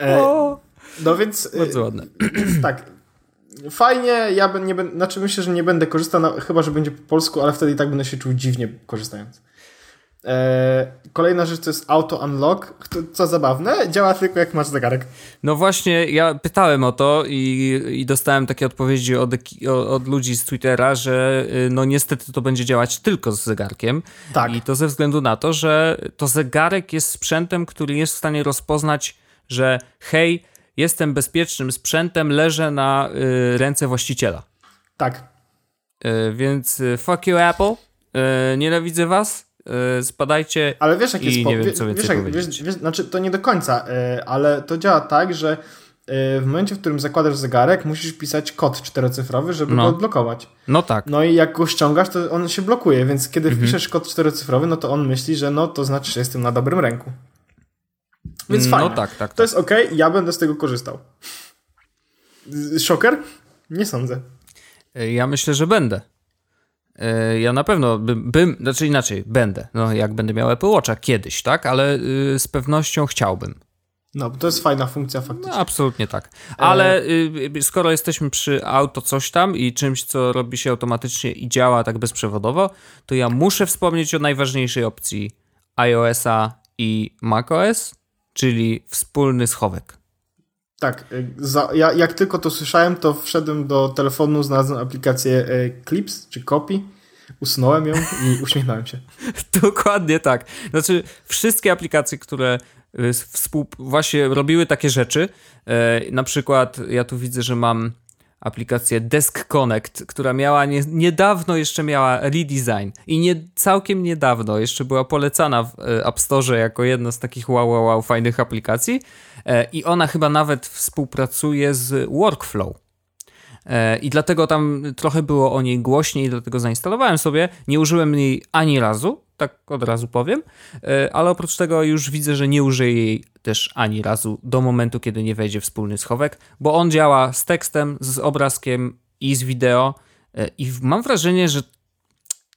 E,
O,
no więc e,
bardzo ładne.
tak. Fajnie, ja ben, nie będę, znaczy myślę, że nie będę korzystał, no, chyba że będzie po polsku, ale wtedy i tak będę się czuł dziwnie korzystając. E, kolejna rzecz to jest auto unlock, co zabawne, działa tylko jak masz zegarek.
No właśnie, ja pytałem o to i, i dostałem takie odpowiedzi od, od ludzi z Twittera, że y, no niestety to będzie działać tylko z zegarkiem.
Tak.
I to ze względu na to, że to zegarek jest sprzętem, który jest w stanie rozpoznać, że hej, jestem bezpiecznym sprzętem, leżę na y, ręce właściciela.
Tak.
Y, więc y, fuck you Apple, y, nienawidzę was, y, spadajcie.
Ale wiesz, jak jest
nie
po-
wiem, co więcej
wiesz, jak,
powiedzieć.
wiesz, wiesz, znaczy to nie do końca, e, ale to działa tak, że w momencie, w którym zakładasz zegarek, musisz pisać kod czterocyfrowy, żeby
No.
go odblokować.
No tak.
No i jak go ściągasz, to on się blokuje, więc kiedy
Mhm.
wpiszesz kod czterocyfrowy, no to on myśli, że no to znaczy, że jestem na dobrym ręku. Więc
No
fajnie.
tak, tak,
To
tak.
jest ok, ja będę z tego korzystał. Szoker? Nie sądzę.
Y, Ja myślę, że będę. Y, Ja na pewno bym, bym, znaczy inaczej, będę. No, jak będę miał Apple Watcha kiedyś, tak? Ale y, z pewnością chciałbym.
No, bo to jest fajna funkcja faktycznie.
No, absolutnie tak. Ale y, y, skoro jesteśmy przy auto coś tam i czymś, co robi się automatycznie i działa tak bezprzewodowo, to ja muszę wspomnieć o najważniejszej opcji iOS-a i macOS, czyli wspólny schowek.
Tak, y, za, ja, jak tylko to słyszałem, to wszedłem do telefonu, znalazłem aplikację y, Clips czy Copy, usunąłem ją i uśmiechnąłem się.
Dokładnie tak. Znaczy, wszystkie aplikacje, które y, współ... właśnie robiły takie rzeczy, na przykład ja tu widzę, że mam aplikację Desk Connect, która miała nie, niedawno jeszcze miała redesign i nie całkiem niedawno jeszcze była polecana w e, App Store jako jedna z takich wow, wow, wow fajnych aplikacji e, i ona chyba nawet współpracuje z Workflow. E, I dlatego tam trochę było o niej głośniej, dlatego zainstalowałem sobie. Nie użyłem jej ani razu, tak od razu powiem, e, ale oprócz tego już widzę, że nie użyję jej też ani razu do momentu, kiedy nie wejdzie wspólny schowek, bo on działa z tekstem, z obrazkiem i z wideo. e, I mam wrażenie, że.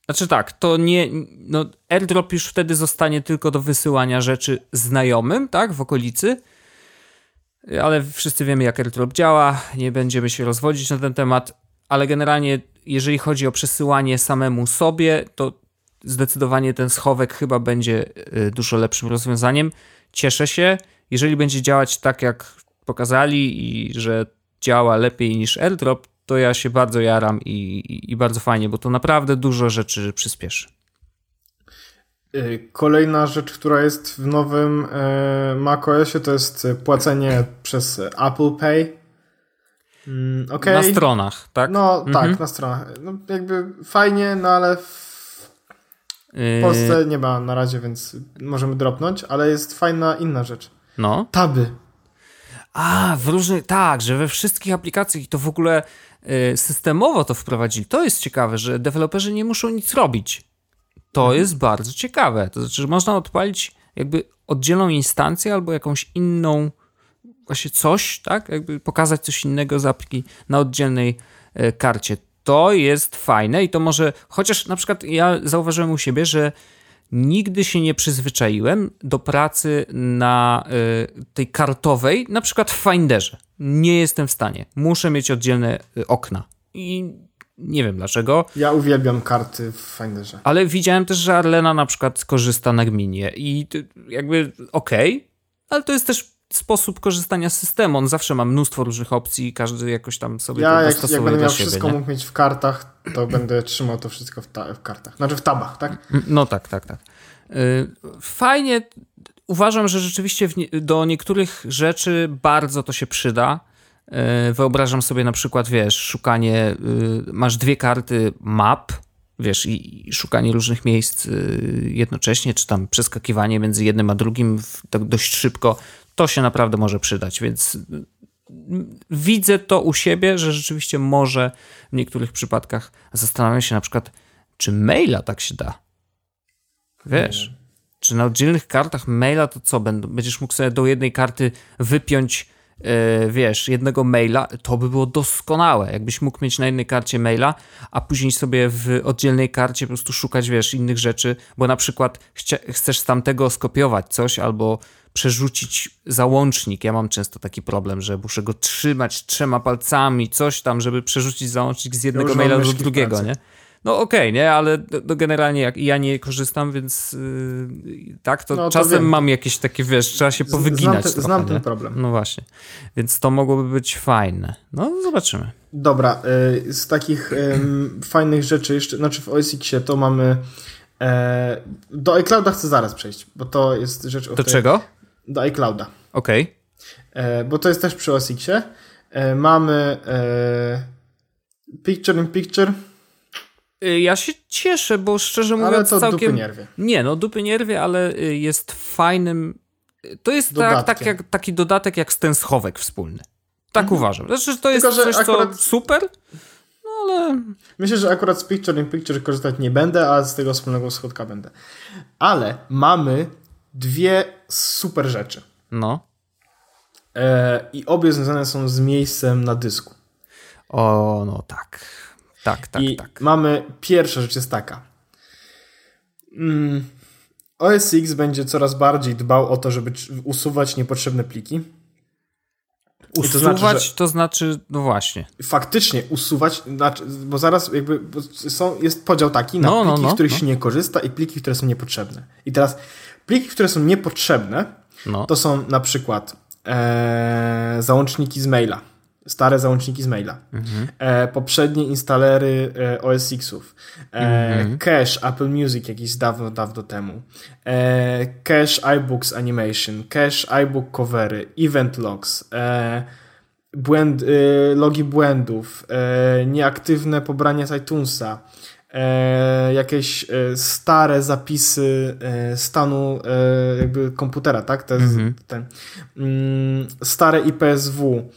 Znaczy tak, to nie. No, airdrop już wtedy zostanie tylko do wysyłania rzeczy znajomym, tak, w okolicy. ale wszyscy wiemy, jak AirDrop działa, nie będziemy się rozwodzić na ten temat, ale generalnie, jeżeli chodzi o przesyłanie samemu sobie, to zdecydowanie ten schowek chyba będzie y, dużo lepszym rozwiązaniem. Cieszę się, jeżeli będzie działać tak, jak pokazali i że działa lepiej niż AirDrop, to ja się bardzo jaram i, i, i bardzo fajnie, bo to naprawdę dużo rzeczy przyspieszy.
Y, Kolejna rzecz, która jest w nowym e, macOSie, to jest płacenie przez Apple Pay. Mm, okej.
Na stronach, tak?
No
Mhm.
tak, na stronach. No, jakby fajnie, no ale w
Yy,
Polsce nie ma na razie, więc możemy dropnąć, ale jest fajna inna rzecz.
No.
Taby.
A, w różnych, tak, że we wszystkich aplikacjach i to w ogóle y, systemowo to wprowadzili. To jest ciekawe, że deweloperzy nie muszą nic robić. To
Mhm.
jest bardzo ciekawe. To znaczy, że można odpalić jakby oddzielną instancję albo jakąś inną, właśnie coś, tak? Jakby pokazać coś innego z apki na oddzielnej e, karcie. To jest fajne i to może, chociaż na przykład ja zauważyłem u siebie, że nigdy się nie przyzwyczaiłem do pracy na y, tej kartowej, na przykład w Finderze. Nie jestem w stanie. Muszę mieć oddzielne y, okna. I nie wiem dlaczego,
Ja uwielbiam karty w Finderze.
ale widziałem też, że Arlena na przykład korzysta na gminie i jakby okej, ale to jest też sposób korzystania z systemu. On zawsze ma mnóstwo różnych opcji, każdy jakoś tam sobie
Ja
to
jak, jak będę miał
siebie.
wszystko
nie?
mógł mieć w kartach, to będę trzymał to wszystko w, w kartach. Znaczy w tabach, tak?
No tak, tak, tak. Y, Fajnie. Uważam, że rzeczywiście do niektórych rzeczy bardzo to się przyda. Y, Wyobrażam sobie na przykład, wiesz, szukanie, y, masz dwie karty map, wiesz, i, i szukanie różnych miejsc jednocześnie, czy tam przeskakiwanie między jednym a drugim tak dość szybko, to się naprawdę może przydać, więc y, widzę to u siebie, że rzeczywiście może w niektórych przypadkach zastanawiam się na przykład, czy maila tak się da. Wiesz, czy na oddzielnych kartach maila to co, będziesz mógł sobie do jednej karty wypiąć, e, wiesz, jednego maila, to by było doskonałe, jakbyś mógł mieć na jednej karcie maila, a później sobie w oddzielnej karcie po prostu szukać, wiesz, innych rzeczy, bo na przykład chcesz z tamtego skopiować coś albo przerzucić załącznik. Ja mam często taki problem, że muszę go trzymać trzema palcami, coś tam, żeby przerzucić załącznik z jednego
mam
maila do drugiego,
pracy.
nie? No okej, nie, ale do generalnie jak ja nie korzystam, więc yy, tak, to
No, to
czasem
wiem.
mam jakieś takie, wiesz, trzeba się powyginać
Znam, te,
trochę,
znam ten problem.
No właśnie, więc to mogłoby być fajne. No zobaczymy.
Dobra, y, z takich ym, fajnych rzeczy jeszcze, znaczy w OS Xie to mamy e, do iClouda chcę zaraz przejść, bo to jest rzecz o
Do
której-
czego?
Do iClouda,
Okej.
e, bo to jest też przy OS Xie. E, mamy e, Picture in Picture,
Y, Ja się cieszę, bo szczerze
ale
mówiąc
to
całkiem...
dupy nierwie.
Nie, no dupy nierwie, ale y, jest fajnym... To jest tak, tak jak, taki dodatek jak ten schowek wspólny. Tak uważam. Znaczy, że to jest
Mhm. Tylko,
coś, co
akurat-
super, no ale...
Myślę, że akurat z Picture in Picture korzystać nie będę, a z tego wspólnego schodka będę. Ale mamy dwie super rzeczy.
No.
E, I obie związane są z miejscem na dysku.
O, no tak. Tak, tak,
I
tak.
mamy, pierwsza rzecz jest taka. Mm, OS X będzie coraz bardziej dbał o to, żeby usuwać niepotrzebne pliki. I to
Usuwać,
znaczy,
to znaczy, no właśnie.
faktycznie usuwać, znaczy, bo zaraz jakby bo są, jest podział taki na
No, no,
pliki,
no,
z których
no.
się nie korzysta i pliki, które są niepotrzebne. I teraz pliki, które są niepotrzebne,
No.
to są na przykład e, załączniki z maila. Stare załączniki z maila.
Mhm.
E, poprzednie instalery e, OS X-ów. E,
Mhm.
Cache Apple Music jakiś dawno, dawno temu. E, cache iBooks Animation. Cache iBook covery. Event logs. E, błęd, logi błędów. Nieaktywne pobrania z iTunesa. E, jakieś e, stare zapisy e, stanu e, jakby komputera, tak? Te,
Mhm.
ten, mm, stare IPSW.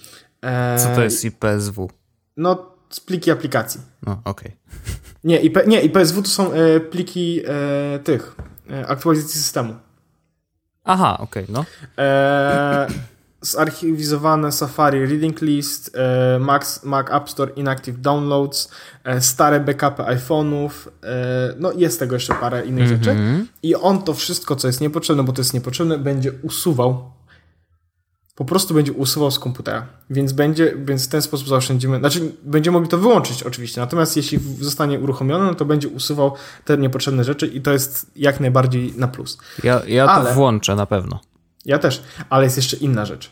E,
Co to jest IPSW?
No, pliki aplikacji.
No, okej.
Nie, IP, nie, IPSW to są e, pliki tych, aktualizacji systemu.
Aha, okej, no.
Zarchiwizowane Safari Reading List, e, Max, Mac App Store Inactive Downloads, e, stare backupy iPhone'ów, e, no jest tego jeszcze parę innych rzeczy.
Mhm.
I on to wszystko, co jest niepotrzebne, bo to jest niepotrzebne, będzie usuwał po prostu będzie usuwał z komputera. Więc będzie, więc w ten sposób zaoszczędzimy, znaczy będziemy mogli to wyłączyć oczywiście, natomiast jeśli zostanie uruchomione, no to będzie usuwał te niepotrzebne rzeczy i to jest jak najbardziej na plus.
Ja, ja to
Ale-
włączę na pewno.
Ja też, ale jest jeszcze inna rzecz.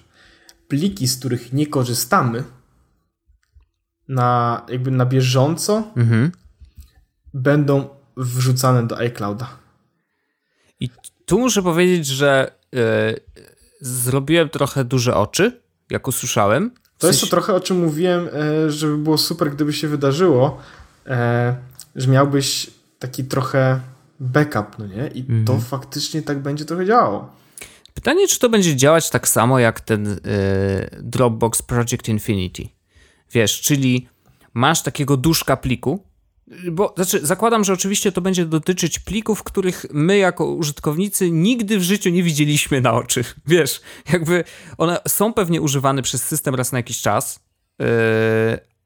Pliki, z których nie korzystamy na jakby na bieżąco
Mhm.
będą wrzucane do iClouda.
I tu muszę powiedzieć, że e, zrobiłem trochę duże oczy, jak usłyszałem. W
To jest to
sensie-
trochę o czym mówiłem, e, żeby było super, gdyby się wydarzyło, e, że miałbyś taki trochę backup, no nie? I
Mhm.
to faktycznie tak będzie trochę działało.
Pytanie, czy to będzie działać tak samo jak ten e, Dropbox Project Infinity. Wiesz, czyli masz takiego duszka pliku, bo znaczy zakładam, że oczywiście to będzie dotyczyć plików, których my jako użytkownicy nigdy w życiu nie widzieliśmy na oczy. Wiesz, jakby one są pewnie używane przez system raz na jakiś czas, yy,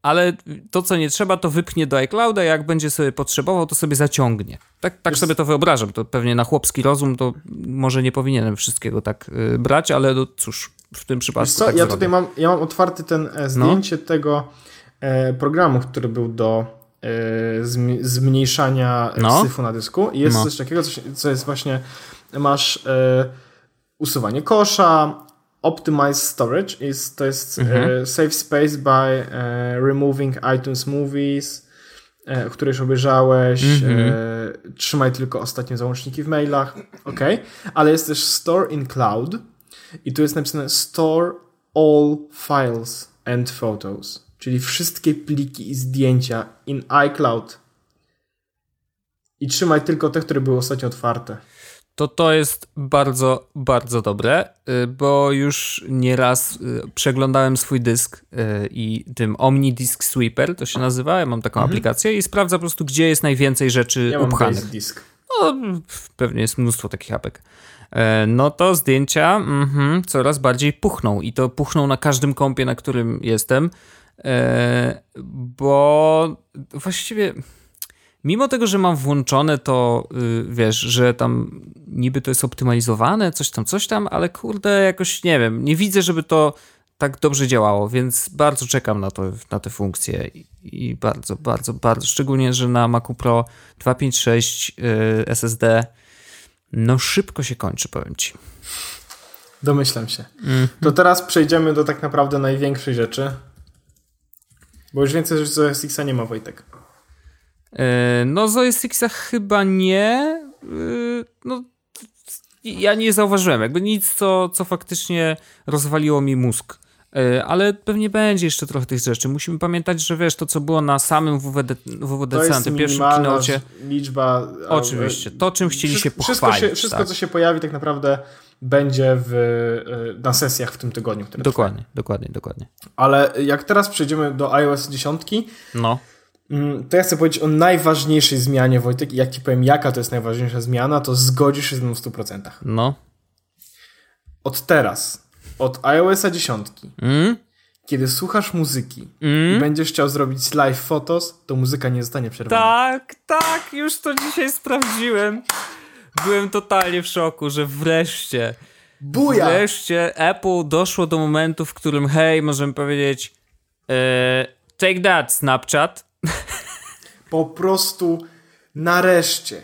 ale to, co nie trzeba, to wypchnie do iClouda, jak będzie sobie potrzebował, to sobie zaciągnie. Tak, tak sobie to wyobrażam. To pewnie na chłopski rozum to może nie powinienem wszystkiego tak yy, brać, ale no cóż, w tym przypadku
co,
tak
ja
zrobię.
tutaj mam, ja mam otwarty ten e, zdjęcie tego e, programu, który był do e, zm- zmniejszania
No.
syfu na dysku. I jest
No.
coś takiego, co jest właśnie, masz e, usuwanie kosza, optimize storage, jest, to jest e, save space by e, removing iTunes movies, e, które już obejrzałeś, e, trzymaj tylko ostatnie załączniki w mailach, ok, ale jest też store in cloud i tu jest napisane store all files and photos, czyli wszystkie pliki i zdjęcia in iCloud. I trzymaj tylko te, które były ostatnio otwarte.
To to jest bardzo, bardzo dobre, y, bo już nieraz y, przeglądałem swój dysk y, i tym Omni Disk Sweeper to się nazywa, ja mam taką aplikację i sprawdza po prostu, gdzie jest najwięcej rzeczy
Mhm. Ja mam
upchanych.
base disk.
No, pewnie jest mnóstwo takich apek. E, No to zdjęcia mhm, coraz bardziej puchną i to puchną na każdym kompie, na którym jestem, e, bo właściwie mimo tego, że mam włączone to, y, wiesz, że tam niby to jest optymalizowane, coś tam, coś tam, ale kurde, jakoś nie wiem, nie widzę, żeby to tak dobrze działało, więc bardzo czekam na, to, na te funkcje i, i bardzo, bardzo, bardzo, szczególnie, że na Macu Pro 256 y, SSD no szybko się kończy, powiem ci.
Domyślam się.
Mhm.
To teraz przejdziemy do tak naprawdę największej rzeczy. Bo już więcej rzeczy z OS Xa nie ma, Wojtek.
E, No z OS Xa chyba nie. E, No ja nie zauważyłem, jakby nic, co, co faktycznie rozwaliło mi mózg. E, Ale pewnie będzie jeszcze trochę tych rzeczy. Musimy pamiętać, że wiesz, to co było na samym WWD, WWDC, na tym pierwszym kinocie.
liczba.
Oczywiście, to czym chcieli się
wszystko,
pochwalić.
Wszystko, się, wszystko
tak.
co się pojawi, tak naprawdę będzie w, na sesjach w tym tygodniu.
Dokładnie, dokładnie, dokładnie.
trwają. Ale jak teraz przejdziemy do iOS 10,
No,
to ja chcę powiedzieć o najważniejszej zmianie, Wojtek. I jak ci powiem, jaka to jest najważniejsza zmiana, to zgodzisz się z mną w 100%.
no.
Od teraz, od iOS 10,
Mm?
kiedy słuchasz muzyki
Mm?
i będziesz chciał zrobić live photos, to muzyka nie zostanie przerwana.
Tak, tak, już to dzisiaj sprawdziłem. Byłem totalnie w szoku, że wreszcie,
Buja!
wreszcie Apple doszło do momentu, w którym hej, możemy powiedzieć e, take that Snapchat.
Po prostu nareszcie.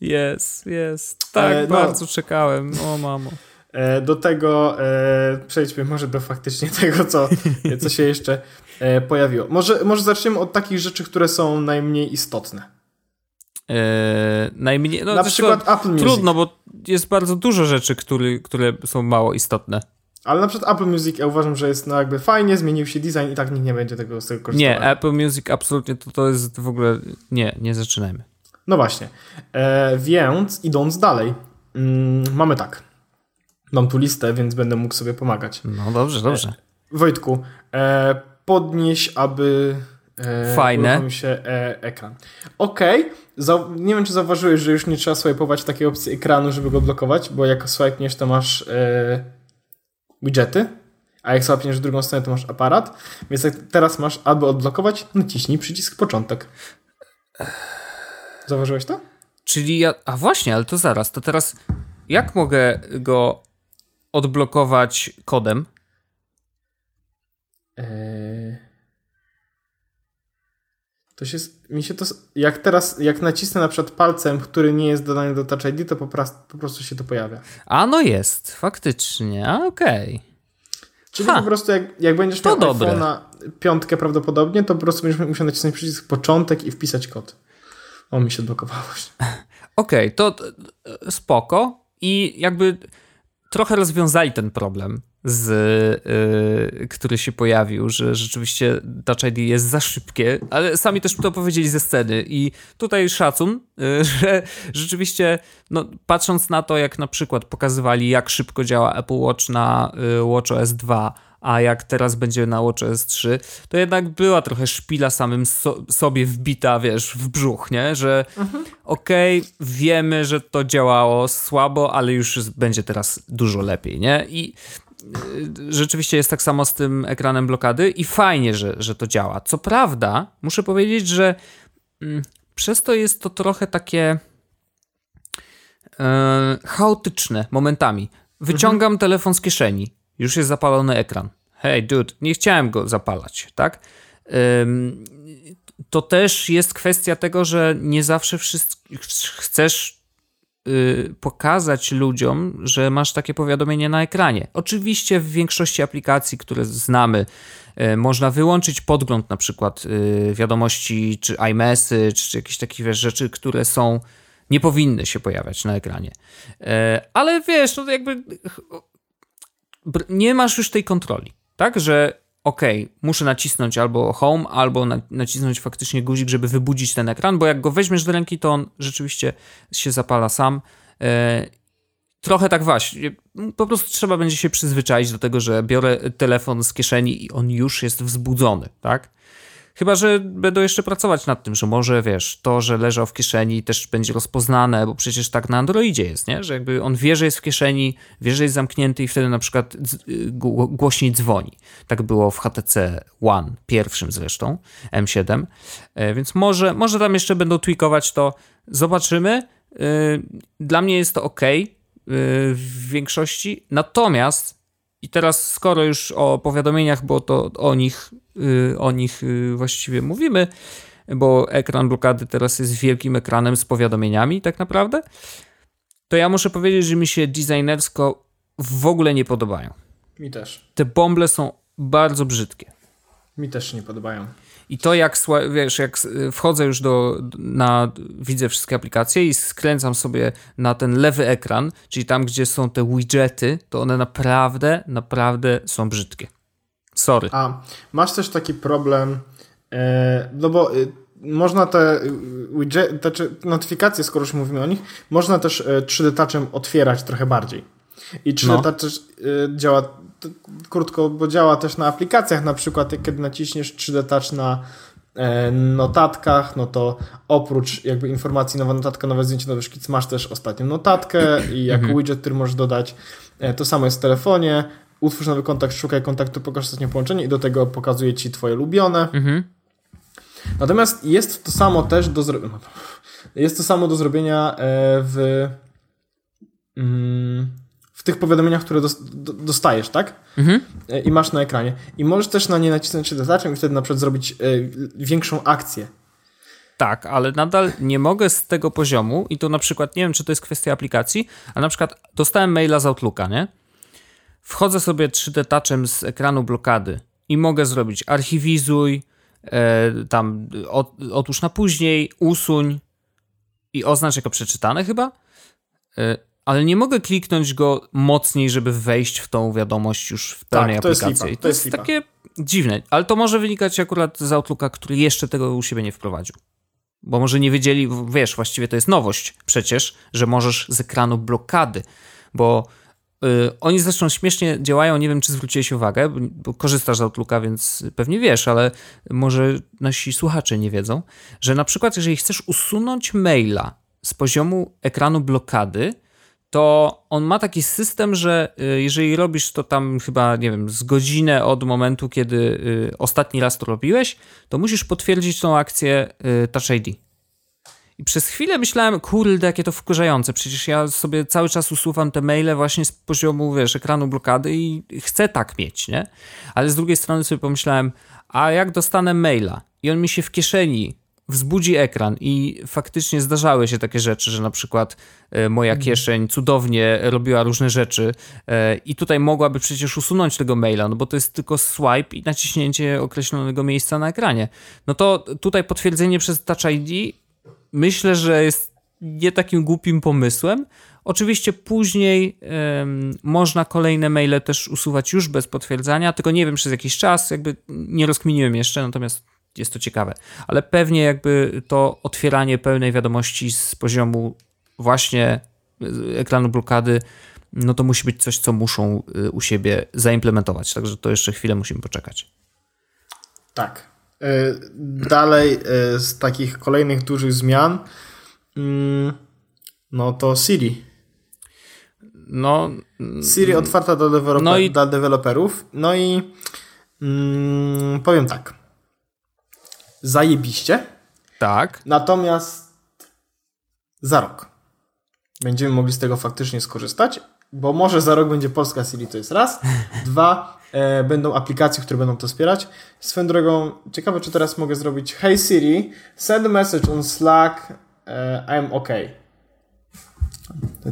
Jest, jest. Tak,
E, no.
bardzo czekałem. O mamo.
E, Do tego e, przejdźmy może do faktycznie tego, co, co się jeszcze e, pojawiło. Może, może zaczniemy od takich rzeczy, które są najmniej istotne.
E, najmniej, no
Na przykład Apple Music.
Trudno, bo jest bardzo dużo rzeczy, który, które są mało istotne.
Ale na przykład Apple Music ja uważam, że jest no jakby fajnie, zmienił się design i tak nikt nie będzie tego z tego korzystał.
Nie, Apple Music absolutnie to, to jest w ogóle... Nie, nie zaczynajmy.
No właśnie. E, więc idąc dalej, mm, mamy tak. Mam tu listę, więc będę mógł sobie pomagać.
No dobrze, dobrze.
Wojtku, e, podnieś, aby e,
Fajne.
się e, ekran. Okej, Zau- nie wiem, czy zauważyłeś, że już nie trzeba swipe'ować w takiej opcji ekranu, żeby go blokować, bo jak swipe'niesz, to masz e, widgety, a jak złapiesz w drugą stronę, to masz aparat. Więc teraz masz, aby odblokować, naciśnij przycisk początek. Zauważyłeś to?
Czyli ja. A właśnie, ale to zaraz. To teraz jak mogę go odblokować kodem?
Eee... To się, mi się to, jak teraz, jak nacisnę na przykład palcem, który nie jest dodany do Touch ID, to po prostu, po prostu się to pojawia.
A no jest, faktycznie, okej. Okay.
Czyli ha, po prostu jak, jak będziesz miał iPhone na piątkę prawdopodobnie, to po prostu będziesz musiał nacisnąć przycisk początek i wpisać kod. O, mi się odblokowało.
Okej, okay, to spoko i jakby trochę rozwiązali ten problem z, y, który się pojawił, że rzeczywiście Touch ID jest za szybkie, ale sami też to powiedzieli ze sceny i tutaj szacun, y, że rzeczywiście no, patrząc na to, jak na przykład pokazywali, jak szybko działa Apple Watch na y, WatchOS 2, a jak teraz będzie na WatchOS 3, to jednak była trochę szpila samym so sobie wbita, wiesz, w brzuch, nie? Że mhm. okej, okay, wiemy, że to działało słabo, ale już będzie teraz dużo lepiej, nie? I rzeczywiście jest tak samo z tym ekranem blokady i fajnie, że, że to działa. Co prawda, muszę powiedzieć, że mm, przez to jest to trochę takie e, chaotyczne momentami. Wyciągam mhm. telefon z kieszeni, już jest zapalony ekran. Hej, dude, nie chciałem go zapalać, tak? to też jest kwestia tego, że nie zawsze chcesz y, pokazać ludziom, że masz takie powiadomienie na ekranie. Oczywiście w większości aplikacji, które znamy, y, można wyłączyć podgląd na przykład y, wiadomości czy iMessage, czy jakieś takie rzeczy, które są nie powinny się pojawiać na ekranie. Ale wiesz, no jakby nie masz już tej kontroli, tak? Że okay, muszę nacisnąć albo home, albo na, nacisnąć faktycznie guzik, żeby wybudzić ten ekran, bo jak go weźmiesz do ręki, to on rzeczywiście się zapala sam. E, trochę tak właśnie. Po prostu trzeba będzie się przyzwyczaić do tego, że biorę telefon z kieszeni i on już jest wzbudzony, tak? Chyba, że będą jeszcze pracować nad tym, że może wiesz, to, że leżał w kieszeni też będzie rozpoznane, bo przecież tak na Androidzie jest, nie? Że jakby on wie, że jest w kieszeni, wie, że jest zamknięty i wtedy na przykład głośniej dzwoni. Tak było w HTC One, pierwszym zresztą, M7. E, więc może, może tam jeszcze będą tweakować to. Zobaczymy. E, dla mnie jest to ok w większości. Natomiast i teraz, skoro już o powiadomieniach, bo to o nich, y, o nich y, właściwie mówimy, bo ekran blokady teraz jest wielkim ekranem z powiadomieniami, tak naprawdę, to ja muszę powiedzieć, że mi się designersko w ogóle nie podobają.
Mi też.
Te bąble są bardzo brzydkie.
Mi też nie podobają.
I to jak, wiesz, jak wchodzę już do, na, widzę wszystkie aplikacje i skręcam sobie na ten lewy ekran, czyli tam, gdzie są te widgety, to one naprawdę, naprawdę są brzydkie. Sorry.
A, masz też taki problem, e, no bo e, można te widgety, te notyfikacje, skoro już mówimy o nich, można też e, 3D Touchem otwierać trochę bardziej. I 3D no. Touch e, działa krótko, bo działa też na aplikacjach, na przykład kiedy naciśniesz 3D Touch na e, notatkach, no to oprócz jakby informacji nowa notatka, nowe zdjęcie, nowy szkic, masz też ostatnią notatkę i jako mhm. widget, który możesz dodać. E, to samo jest w telefonie. Utwórz nowy kontakt, szukaj kontaktu, pokaż ostatnie połączenie i do tego pokazuje ci twoje ulubione. Mhm. Natomiast jest to samo też do zrobienia. No jest to samo do zrobienia e, w. Mm, w tych powiadomieniach, które dostajesz, tak? Mhm. E, I masz na ekranie. I możesz też na nie nacisnąć dodaczem i wtedy na przykład zrobić y, większą akcję.
Tak, ale nadal nie mogę z tego poziomu i to na przykład, nie wiem, czy to jest kwestia aplikacji, ale na przykład dostałem maila z Outlooka, nie? Wchodzę sobie 3D touchem z ekranu blokady i mogę zrobić archiwizuj, e, tam od, otóż na później, usuń i oznacz jako przeczytane chyba. Ale nie mogę kliknąć go mocniej, żeby wejść w tą wiadomość już w pełnej tak, to aplikacji. Jest lipa, to, to jest, jest takie dziwne, ale to może wynikać akurat z Outlooka, który jeszcze tego u siebie nie wprowadził. Bo może nie wiedzieli, wiesz, właściwie to jest nowość przecież, że możesz z ekranu blokady, bo yy, oni zresztą śmiesznie działają, nie wiem czy zwróciłeś uwagę, bo, bo korzystasz z Outlooka, więc pewnie wiesz, ale może nasi słuchacze nie wiedzą, że na przykład jeżeli chcesz usunąć maila z poziomu ekranu blokady, to on ma taki system, że y, jeżeli robisz to tam chyba, nie wiem, z godzinę od momentu, kiedy y, ostatni raz to robiłeś, to musisz potwierdzić tą akcję y, Touch ID. I przez chwilę myślałem, kurde, jakie to wkurzające. Przecież ja sobie cały czas usuwam te maile właśnie z poziomu, wiesz, ekranu blokady i chcę tak mieć, nie? Ale z drugiej strony sobie pomyślałem, a jak dostanę maila i on mi się w kieszeni wzbudzi ekran i faktycznie zdarzały się takie rzeczy, że na przykład e, moja kieszeń cudownie robiła różne rzeczy e, i tutaj mogłaby przecież usunąć tego maila, no bo to jest tylko swipe i naciśnięcie określonego miejsca na ekranie. No to tutaj potwierdzenie przez Touch ID myślę, że jest nie takim głupim pomysłem. Oczywiście później em, można kolejne maile też usuwać już bez potwierdzania, tylko nie wiem przez jakiś czas, jakby nie rozkminiłem jeszcze, natomiast jest to ciekawe. Ale pewnie jakby to otwieranie pełnej wiadomości z poziomu właśnie y, ekranu blokady, no to musi być coś, co muszą y, u siebie zaimplementować. Także to jeszcze chwilę musimy poczekać.
Tak. Y, Dalej z takich kolejnych dużych zmian, mm, no to Siri.
No,
Siri otwarta dla, deweloper,
No i-
dla deweloperów. No i mm, powiem tak. Zajebiście.
tak.
Natomiast za rok będziemy mogli z tego faktycznie skorzystać, bo może za rok będzie polska Siri, to jest raz. Dwa, e, będą aplikacje, które będą to wspierać. Swoją drogą, ciekawe czy teraz mogę zrobić Hey Siri, send a message on Slack, e, I'm OK.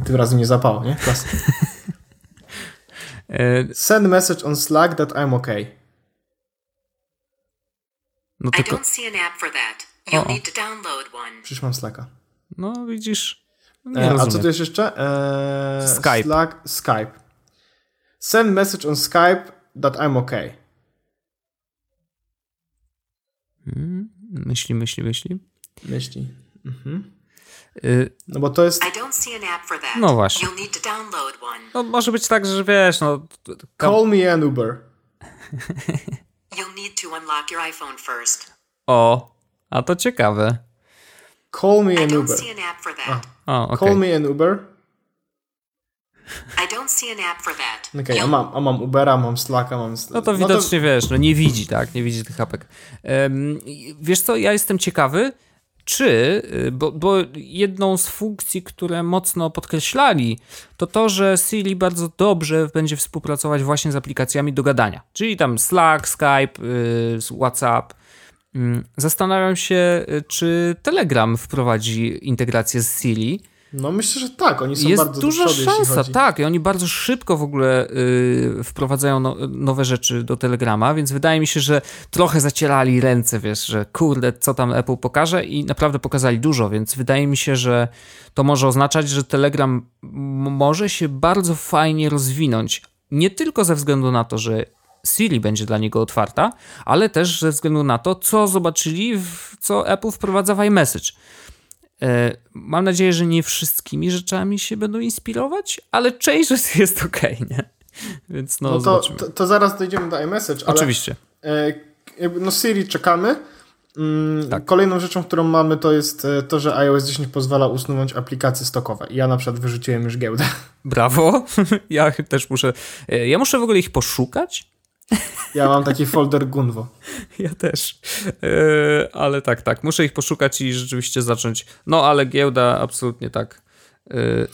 Tym razem nie zapało, nie? Klasy.
E,
Send message on Slack that I'm OK.
No
I
tylko,
don't see an app for that. You'll
Uh-oh.
need to download one.
Przecież mam Slacka.
no widzisz, nie
E, a co tu jest jeszcze? E,
Skype.
Slack, Skype. Send message on Skype that I'm OK.
Hmm, Myśli, myśli, myśli.
Myśli. Mhm.
Y,
No bo to jest.
I don't see an app for that.
No właśnie.
You'll need to download one.
No może być tak, że wiesz, no...
Call me an Uber.
You'll need to unlock your iPhone first.
O, a to ciekawe.
Call me
I
an
don't
Uber.
see an app for that.
O, okej.
Call me an Uber.
I don't see an app for that.
Okej, a,
You'll-
mam, a mam Ubera, mam Slacka, mam...
No to widocznie wiesz, no nie widzi, tak? Nie widzi tych apek. I wiesz co, ja jestem ciekawy, czy, y, bo, bo jedną z funkcji, które mocno podkreślali, to to, że Siri bardzo dobrze będzie współpracować właśnie z aplikacjami do gadania. Czyli tam Slack, Skype, y, WhatsApp. Mm, Zastanawiam się, y, czy Telegram wprowadzi integrację z Siri.
No myślę, że tak, oni są
Jest
bardzo
duża
do przodu,
szansa, tak. I oni bardzo szybko w ogóle y, wprowadzają no, nowe rzeczy do Telegrama, więc wydaje mi się, że trochę zacierali ręce, wiesz, że kurde, co tam Apple pokaże i naprawdę pokazali dużo, więc wydaje mi się, że to może oznaczać, że Telegram może się bardzo fajnie rozwinąć. Nie tylko ze względu na to, że Siri będzie dla niego otwarta, ale też ze względu na to, co zobaczyli, w, co Apple wprowadza w iMessage. E, Mam nadzieję, że nie wszystkimi rzeczami się będą inspirować, ale część rzeczy jest okej, nie? Więc no,
No to, to, to zaraz dojdziemy do iMessage, ale
Oczywiście.
e, jakby, no Siri czekamy. Mm,
Tak.
Kolejną rzeczą, którą mamy, to jest e, to, że iOS 10 pozwala usunąć aplikacje stokowe. Ja na przykład wyrzuciłem już giełdę.
Brawo. Ja też muszę. e, Ja muszę w ogóle ich poszukać.
Ja mam taki folder Gunwo.
Ja też. E, Ale tak, tak. Muszę ich poszukać i rzeczywiście zacząć. No, ale giełda absolutnie tak. E,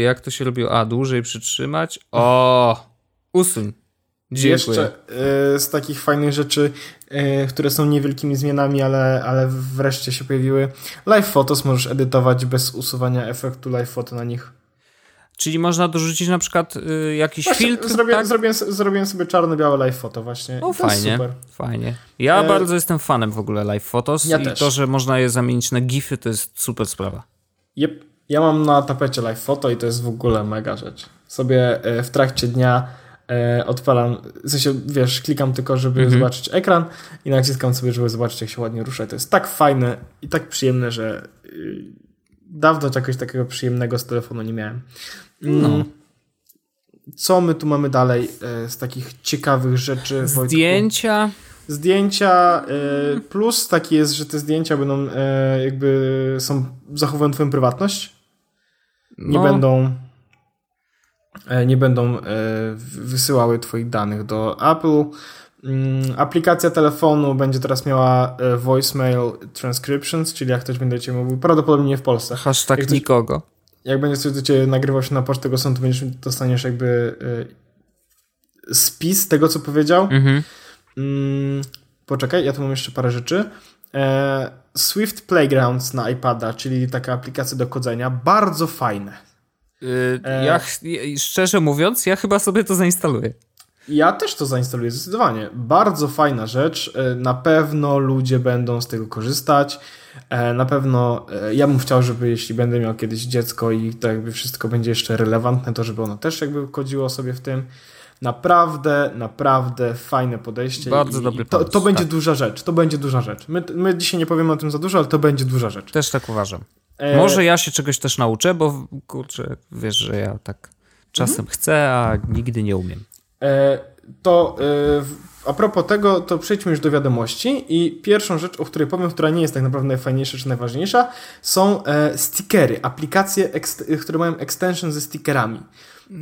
Jak to się robiło? A, dłużej przytrzymać. O! Usuń. Dziękuję.
Jeszcze e, z takich fajnych rzeczy, które są niewielkimi zmianami, ale, ale wreszcie się pojawiły. Live Photos możesz edytować bez usuwania efektu live photo na nich.
Czyli można dorzucić na przykład y, jakiś
Właśnie
filtr.
zrobiłem,
tak?
zrobiłem, zrobiłem sobie czarno-białe live photo właśnie.
O,
jest
fajnie,
super.
fajnie. Ja
E,
bardzo jestem fanem w ogóle live photos
Ja
i
też.
to, że można je zamienić na gify, to jest super sprawa.
Yep. Ja mam na tapecie live photo i to jest w ogóle mega rzecz. Sobie e, w trakcie dnia e, odpalam, w sensie, wiesz, klikam tylko, żeby
Mhm.
zobaczyć ekran i naciskam sobie, żeby zobaczyć, jak się ładnie rusza. To jest tak fajne i tak przyjemne, że y, dawno czegoś takiego przyjemnego z telefonu nie miałem. Mm.
No.
Co my tu mamy dalej e, z takich ciekawych rzeczy? Wojtku?
Zdjęcia.
Zdjęcia e, plus taki jest, że te zdjęcia będą e, jakby są zachowują twoją prywatność. Nie
No,
będą nie będą wysyłały twoich danych do Apple. Mm, aplikacja telefonu będzie teraz miała voicemail transcriptions, czyli jak ktoś będzie cię mówił, prawdopodobnie nie w Polsce.
Hashtag
to-
nikogo.
Jak będzie coś do ciebie nagrywał się na pocztę go sądu, będziesz, dostaniesz jakby e, spis tego, co powiedział.
Mhm.
Mm, poczekaj, ja tu mam jeszcze parę rzeczy. E, Swift Playgrounds na iPada, czyli taka aplikacja do kodzenia, bardzo fajne.
Y,
E.
Ja, szczerze mówiąc, ja chyba sobie to zainstaluję.
Ja też to zainstaluję zdecydowanie. Bardzo fajna rzecz. E, Na pewno ludzie będą z tego korzystać. E, Na pewno e, ja bym chciał, żeby jeśli będę miał kiedyś dziecko i to jakby wszystko będzie jeszcze relevantne, to żeby ono też jakby kodziło sobie w tym. Naprawdę, naprawdę fajne podejście.
Bardzo
i,
dobry
i to,
pomysł,
to będzie
tak.
duża rzecz. To będzie duża rzecz. My, my dzisiaj nie powiemy o tym za dużo, ale to będzie duża rzecz.
Też tak uważam.
E,
Może ja się czegoś też nauczę, bo kurczę, wiesz, że ja tak czasem
Mhm.
chcę, a nigdy nie umiem.
E, To e, a propos tego, to przejdźmy już do wiadomości i pierwszą rzecz, o której powiem, która nie jest tak naprawdę najfajniejsza czy najważniejsza, są e, stickery, aplikacje, które mają extension ze stickerami.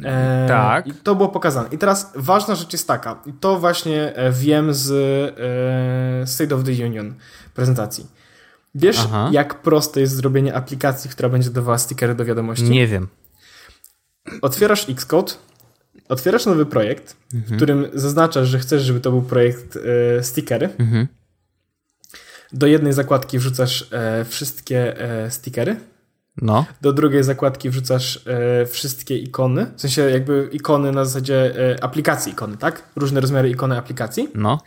E,
Tak.
I to było pokazane. I teraz ważna rzecz jest taka, i to właśnie wiem z e, State of the Union prezentacji. Wiesz,
Aha.
jak proste jest zrobienie aplikacji, która będzie dawała stickery do wiadomości?
Nie wiem.
Otwierasz Xcode, otwierasz nowy projekt,
Mhm.
w którym zaznaczasz, że chcesz, żeby to był projekt e, stickery.
Mhm.
Do jednej zakładki wrzucasz e, wszystkie e, stickery,
No,
do drugiej zakładki wrzucasz e, wszystkie ikony, w sensie jakby ikony na zasadzie e, aplikacji ikony, tak? Różne rozmiary ikony aplikacji.
no.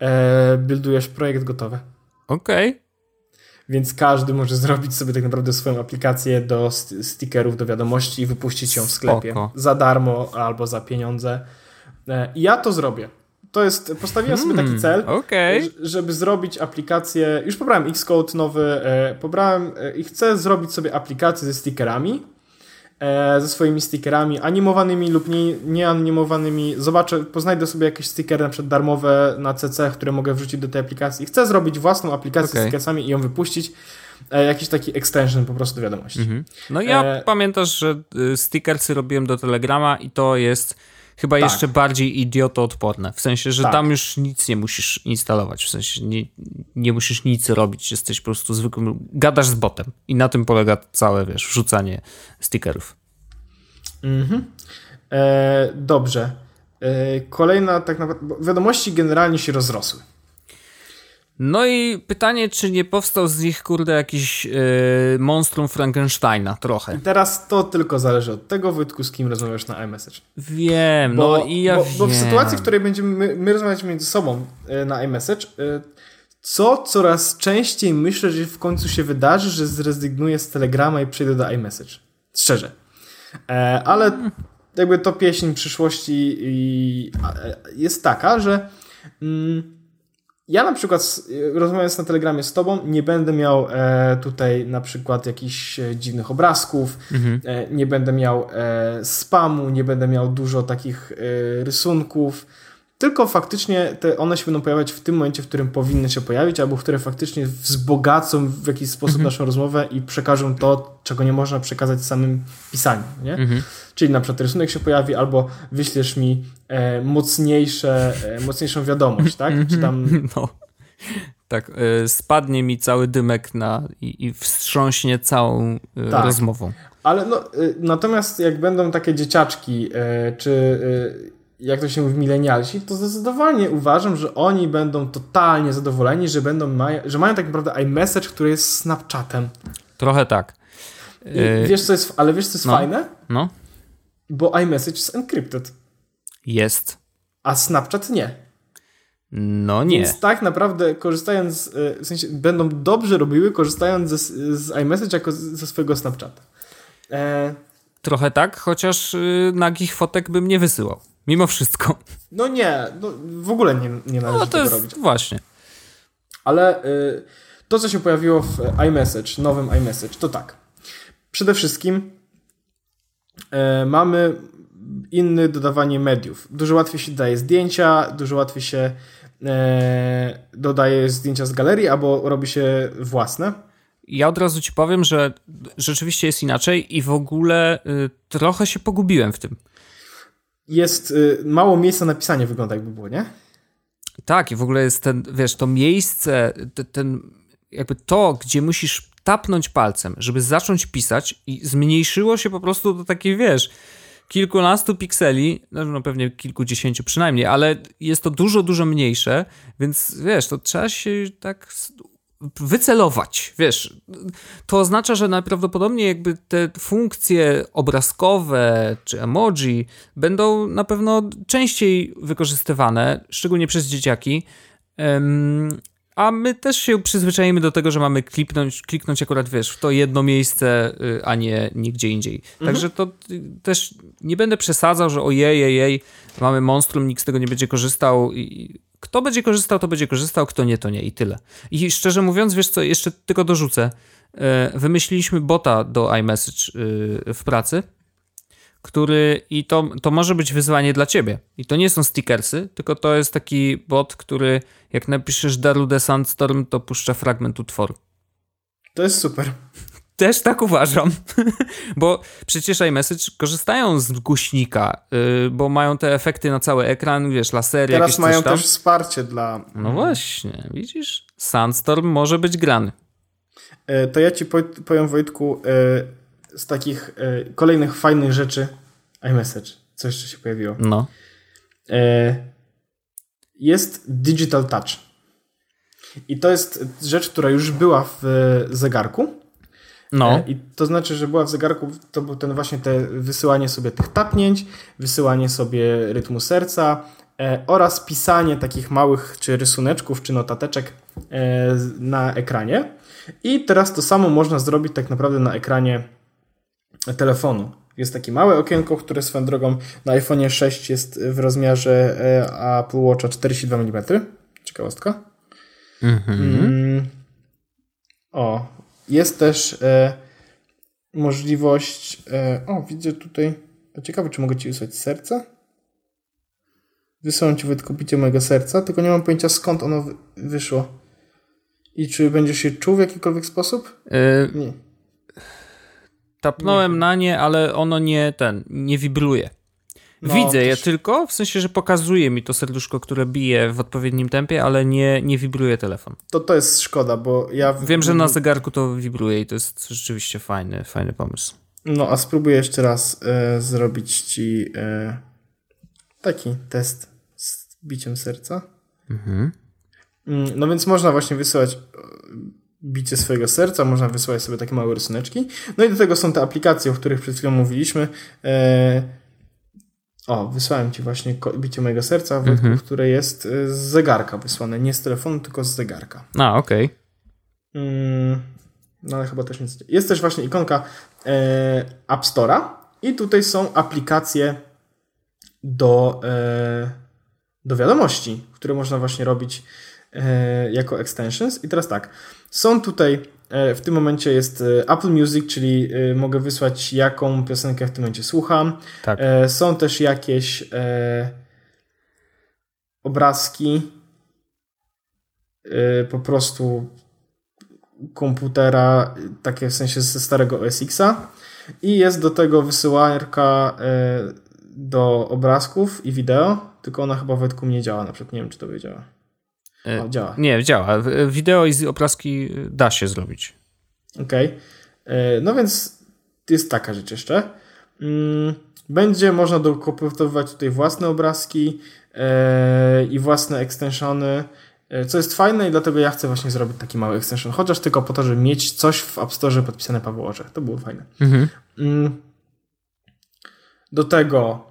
E, buildujesz projekt gotowy.
Okej.
Więc każdy może zrobić sobie tak naprawdę swoją aplikację do st- stickerów, do wiadomości i wypuścić ją w sklepie.
Spoko.
Za darmo albo za pieniądze. E, I ja to zrobię. To jest, postawiłem sobie taki cel,
Hmm, Okej.
ż- żeby zrobić aplikację. Już pobrałem Xcode nowy, e, pobrałem e, i chcę zrobić sobie aplikację ze stickerami. E, ze swoimi stickerami animowanymi lub nie, nieanimowanymi. Zobaczę, poznajdę sobie jakieś stickery na przykład darmowe na CC, które mogę wrzucić do tej aplikacji. Chcę zrobić własną aplikację
Okej.
z stickersami i ją wypuścić. E, jakiś taki extension po prostu do wiadomości.
Mhm. No ja
E,
pamiętasz, że y, stickersy robiłem do Telegrama i to jest chyba
Tak.
jeszcze bardziej idiotoodporne. W sensie, że
Tak.
tam już nic nie musisz instalować. W sensie nie, nie musisz nic robić. Jesteś po prostu zwykłym... Gadasz z botem. I na tym polega całe, wiesz, wrzucanie stickerów.
Mhm. E, dobrze. E, kolejna tak naprawdę. Wiadomości generalnie się rozrosły.
No i pytanie, czy nie powstał z nich, kurde, jakiś yy, monstrum Frankensteina trochę.
Teraz to tylko zależy od tego, Wojtku, z kim rozmawiasz na iMessage.
Wiem,
Bo,
no i ja
bo,
wiem.
bo w sytuacji, w której będziemy my, my rozmawiać między sobą e, na iMessage, e, co coraz częściej myślę, że w końcu się wydarzy, że zrezygnuję z Telegrama i przejdę do iMessage. Szczerze. E, ale jakby to pieśń przyszłości i, a, jest taka, że mm, ja na przykład rozmawiając na Telegramie z tobą nie będę miał e, tutaj na przykład jakichś e, dziwnych obrazków, e, nie będę miał e, spamu, nie będę miał dużo takich e, rysunków, tylko faktycznie te, one się będą pojawiać w tym momencie, w którym powinny się pojawić, albo które faktycznie wzbogacą w jakiś sposób naszą rozmowę i przekażą to, czego nie można przekazać samym pisaniem, nie? Czyli na przykład rysunek się pojawi, albo wyślesz mi e, mocniejsze, e, mocniejszą wiadomość, tak? Czy tam
No. Tak, y, spadnie mi cały dymek na, i, i wstrząśnie całą y,
Tak.
rozmową.
Ale no, y, natomiast jak będą takie dzieciaczki, czy jak to się mówi, milenialsi, to zdecydowanie uważam, że oni będą totalnie zadowoleni, że będą maja, że mają tak naprawdę iMessage, który jest Snapchatem.
Trochę tak.
I
Y,
wiesz, co jest, ale wiesz, co jest
no.
fajne?
No,
Bo iMessage jest encrypted,
jest.
a Snapchat nie.
No nie.
Więc tak naprawdę korzystając, y, w sensie będą dobrze robiły, korzystając ze, z iMessage jako ze swojego Snapchata. E,
Trochę tak, chociaż y, nagich fotek bym nie wysyłał. Mimo wszystko.
no nie, no, w ogóle nie, nie należy
No to
tego
jest
robić.
właśnie.
Ale y, to, co się pojawiło w iMessage, nowym iMessage, to tak. Przede wszystkim y, mamy inne dodawanie mediów. Dużo łatwiej się daje zdjęcia, dużo łatwiej się y, dodaje zdjęcia z galerii, albo robi się własne.
Ja od razu ci powiem, że rzeczywiście jest inaczej i w ogóle y, trochę się pogubiłem w tym.
Jest y, mało miejsca na pisanie, wygląda jakby było, nie?
Tak, i w ogóle jest ten, wiesz, to miejsce, te- ten, jakby to, gdzie musisz tapnąć palcem, żeby zacząć pisać i zmniejszyło się po prostu do takiej, wiesz, kilkunastu pikseli, no, no pewnie kilkudziesięciu przynajmniej, ale jest to dużo, dużo mniejsze, więc wiesz, to trzeba się tak wycelować, wiesz. To oznacza, że najprawdopodobniej jakby te funkcje obrazkowe czy emoji będą na pewno częściej wykorzystywane, szczególnie przez dzieciaki. A my też się przyzwyczajimy do tego, że mamy kliknąć, kliknąć akurat, wiesz, w to jedno miejsce, y, a nie nigdzie indziej. Także to y, też nie będę przesadzał, że ojej, ojej, ojej, mamy monstrum, nikt z tego nie będzie korzystał i kto będzie korzystał, to będzie korzystał, kto nie, to nie i tyle. I szczerze mówiąc, wiesz co, jeszcze tylko dorzucę. E, Wymyśliliśmy bota do iMessage y, w pracy, który i to, to może być wyzwanie dla ciebie. I to nie są stickersy, tylko to jest taki bot, który jak napiszesz Darude Sandstorm, to puszcza fragment utworu.
To jest super.
Też tak uważam, bo przecież iMessage korzystają z głośnika, y, bo mają te efekty na cały ekran, wiesz, lasery, jakieś
Teraz
coś
mają
tam.
też wsparcie dla...
No właśnie, widzisz? Sandstorm może być grany.
E, To ja ci po- powiem, Wojtku, e, z takich e, kolejnych fajnych rzeczy iMessage. Co jeszcze się pojawiło?
No.
Jest Digital Touch. I to jest rzecz, która już była w zegarku.
No.
E, I to znaczy, że była w zegarku, to był ten właśnie te wysyłanie sobie tych tapnięć, wysyłanie sobie rytmu serca e, oraz pisanie takich małych czy rysuneczków, czy notateczek e, na ekranie. I teraz to samo można zrobić tak naprawdę na ekranie telefonu. Jest takie małe okienko, które swoją drogą na iPhone 6 jest w rozmiarze e, Apple Watcha 42 mm. Ciekawostka. Mm. O, jest też e, możliwość. E, o, widzę tutaj. Ciekawe, czy mogę ci wysłać serca? Wysyłam ci Wojtku bicie mojego serca, tylko nie mam pojęcia skąd ono wy- wyszło. I czy będziesz się czuł w jakikolwiek sposób?
Y,
Nie.
tapnąłem na nie, ale ono nie ten, nie wibruje.
No,
Widzę je
też-
tylko, w sensie, że pokazuje mi to serduszko, które bije w odpowiednim tempie, ale nie, nie wibruje telefon.
To to jest szkoda, bo ja.
Wiem, że na zegarku to wibruje i to jest rzeczywiście fajny, fajny pomysł.
No, a spróbuję jeszcze raz e, zrobić ci e, taki test z biciem serca.
Mhm.
Mm, No więc można właśnie wysyłać e, bicie swojego serca, można wysyłać sobie takie małe rysuneczki. No i do tego są te aplikacje, o których przed chwilą mówiliśmy. E, o, wysłałem ci właśnie bicie mojego serca, Wojtku, które jest e, z zegarka wysłane. Nie z telefonu, tylko z zegarka.
A, okej.
Mm, no ale chyba też nic. Jest też właśnie ikonka e, App Store'a i tutaj są aplikacje do, e, do wiadomości, które można właśnie robić e, jako extensions. I teraz tak, są tutaj w tym momencie jest e, Apple Music, czyli e, mogę wysłać jaką piosenkę w tym momencie słucham.
Tak.
E, są też jakieś e, obrazki e, po prostu komputera, takie w sensie ze starego OS Xa i jest do tego wysyłarka e, do obrazków i wideo, tylko ona chyba w Wojtku nie działa, na przykład nie wiem, czy to by działa.
E,
O, działa.
Nie, działa. Wideo i obrazki da się zrobić.
Okej. E, No więc jest taka rzecz jeszcze. Mm, Będzie można dokomponować tutaj własne obrazki e, i własne extensiony, e, co jest fajne i dlatego ja chcę właśnie zrobić taki mały extension, chociaż tylko po to, żeby mieć coś w App Store podpisane Paweł Orzech. To było fajne.
Mhm.
Mm. Do tego e,